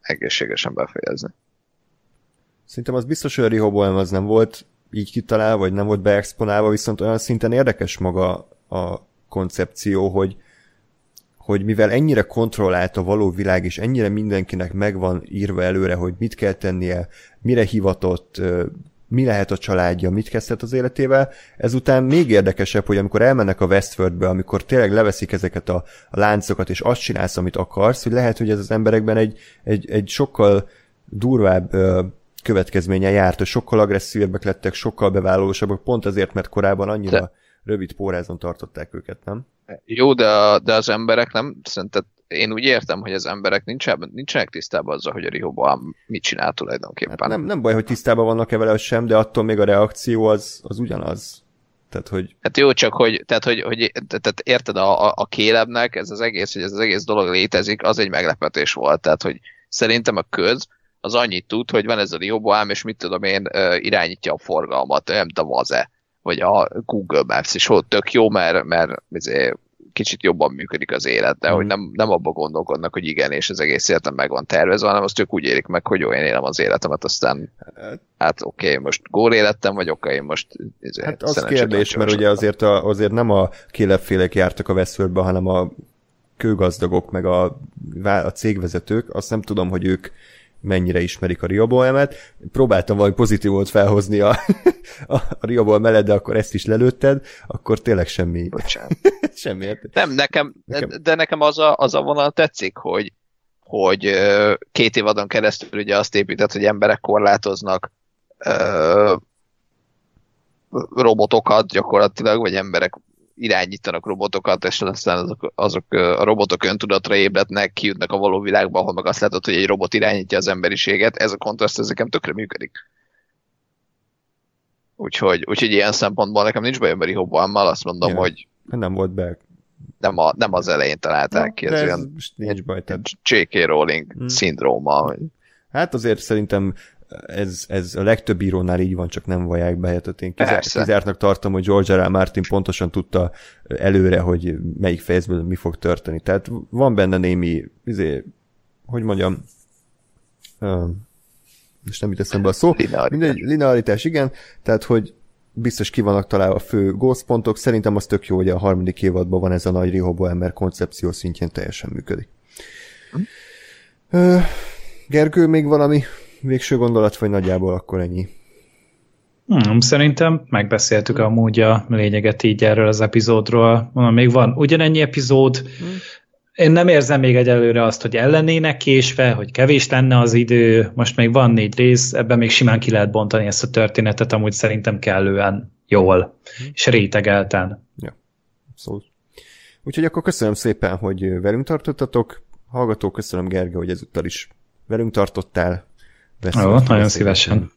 egészségesen befejezni. Szerintem az biztos, hogy a Rehoboam az nem volt így kitalálva, vagy nem volt beexponálva, viszont olyan szinten érdekes maga a koncepció, hogy, hogy mivel ennyire kontrollált a való világ, és ennyire mindenkinek megvan írva előre, hogy mit kell tennie, mire hivatott, mi lehet a családja, mit kezdhet az életével. Ezután még érdekesebb, hogy amikor elmennek a Westworldbe, amikor tényleg leveszik ezeket a, a láncokat, és azt csinálsz, amit akarsz, hogy lehet, hogy ez az emberekben egy, egy, egy sokkal durvább következménye járt, hogy sokkal agresszívebbek lettek, sokkal bevállalósabbak, pont azért, mert korábban annyira de... rövid pórázon tartották őket, nem? Jó, de, de az emberek nem, szerinted én úgy értem, hogy az emberek nincsenek, nincsenek tisztában azzal, hogy a Rihoboam mit csinál tulajdonképpen. Hát nem, nem baj, hogy tisztában vannak-e vele sem, de attól még a reakció az, az ugyanaz. Tehát, hogy... Hát jó, csak hogy, tehát, hogy, hogy tehát érted, a, a, a kélebnek ez az egész, hogy ez az egész dolog létezik, az egy meglepetés volt. Tehát, hogy szerintem a köz az annyit tud, hogy van ez a Rihoboam, és mit tudom én, irányítja a forgalmat, nem tudom, az-e, vagy a Google Maps is ott tök jó, mert, mert azért kicsit jobban működik az élet, de mm. hogy nem, nem abba gondolkodnak, hogy igen, és az egész életem meg van tervezve, hanem azt ők úgy érik meg, hogy jó, én élem az életemet, aztán hát oké, okay, most gól életem vagyok, én most izé, Hát az kérdés, mert ugye azért, a, azért nem a kélefélek jártak a Westworldbe, hanem a kőgazdagok, meg a, a cégvezetők, azt nem tudom, hogy ők mennyire ismerik a Rioboemet. Próbáltam valami pozitívot felhozni a, [LAUGHS] a, a Rioboem mellett, de akkor ezt is lelőtted, akkor tényleg semmi. Bocsánat. [LAUGHS] semmi. Nem, nekem, nekem, de nekem az a, az a vonal tetszik, hogy, hogy két évadon keresztül ugye azt épített, hogy emberek korlátoznak robotokat gyakorlatilag, vagy emberek irányítanak robotokat, és aztán azok, azok a robotok öntudatra ébrednek, kijutnak a való világba, ahol meg azt látod, hogy egy robot irányítja az emberiséget, ez a kontraszt ez nekem tökre működik. Úgyhogy, úgyhogy ilyen szempontból nekem nincs bajom Barry Hobbammal, azt mondom, ja, hogy nem volt be. Nem, a, nem az elején találták ki, ez, ez olyan nincs baj, tehát... J.K. Rowling hmm. szindróma. Hát azért szerintem ez, ez a legtöbb írónál így van, csak nem vallják be. Hát én kizár, kizártnak tartom, hogy George R. R. Martin pontosan tudta előre, hogy melyik fejezből mi fog történni. Tehát van benne némi, izé, hogy mondjam, uh, most nem jut eszembe a szó, linearitás. mindegy, linearitás, igen, tehát hogy biztos ki vannak találva a fő pontok. Szerintem az tök jó, hogy a harmadik évadban van ez a nagy Rehoboam, koncepció szintjén teljesen működik. Hm? Gergő, még valami végső gondolat, vagy nagyjából akkor ennyi? Hmm, szerintem megbeszéltük amúgy a lényeget így erről az epizódról. Mondom, még van ugyanennyi epizód. Hmm. Én nem érzem még egyelőre azt, hogy ellenének késve, hogy kevés lenne az idő. Most még van négy rész, ebben még simán ki lehet bontani ezt a történetet, amúgy szerintem kellően jól, hmm. és rétegelten. Ja, szóval. Úgyhogy akkor köszönöm szépen, hogy velünk tartottatok. Hallgató, köszönöm Gergő, hogy ezúttal is velünk tartottál. Ó, nagyon szívesen.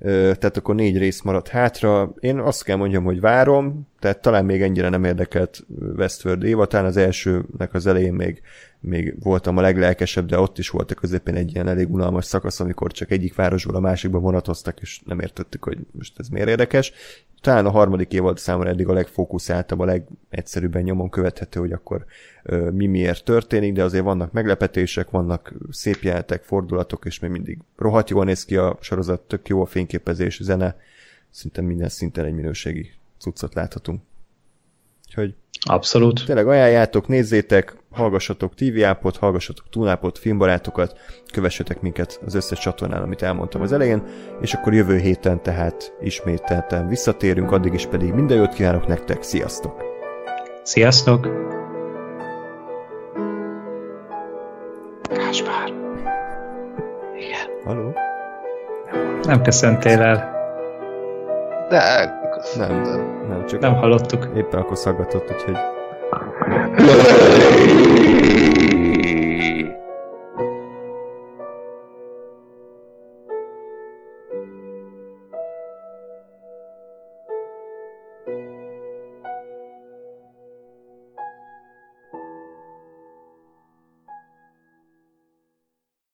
Tehát akkor négy rész maradt hátra. Én azt kell mondjam, hogy várom, tehát talán még ennyire nem érdekelt Westworld talán az elsőnek az elején még, még voltam a leglelkesebb, de ott is volt a közepén egy ilyen elég unalmas szakasz, amikor csak egyik városból a másikba vonatoztak, és nem értettük, hogy most ez miért érdekes. Talán a harmadik évad számomra eddig a legfókuszáltabb, a legegyszerűbben nyomon követhető, hogy akkor ö, mi miért történik, de azért vannak meglepetések, vannak szép jelentek, fordulatok, és még mindig rohadt jól néz ki a sorozat, tök jó a fényképezés, zene, szinte minden szinten egy minőségi cuccot láthatunk. Úgyhogy Abszolút. Tényleg ajánljátok, nézzétek, hallgassatok TV ápot, hallgassatok Tunápot, filmbarátokat, kövessetek minket az összes csatornán, amit elmondtam az elején, és akkor jövő héten tehát ismételten visszatérünk, addig is pedig minden jót kívánok nektek, sziasztok! Sziasztok! Gáspár! Igen. Haló? Nem köszöntél el. De nem, nem, nem, csak nem hallottuk. Éppen akkor szaggatott, úgyhogy... [LAUGHS]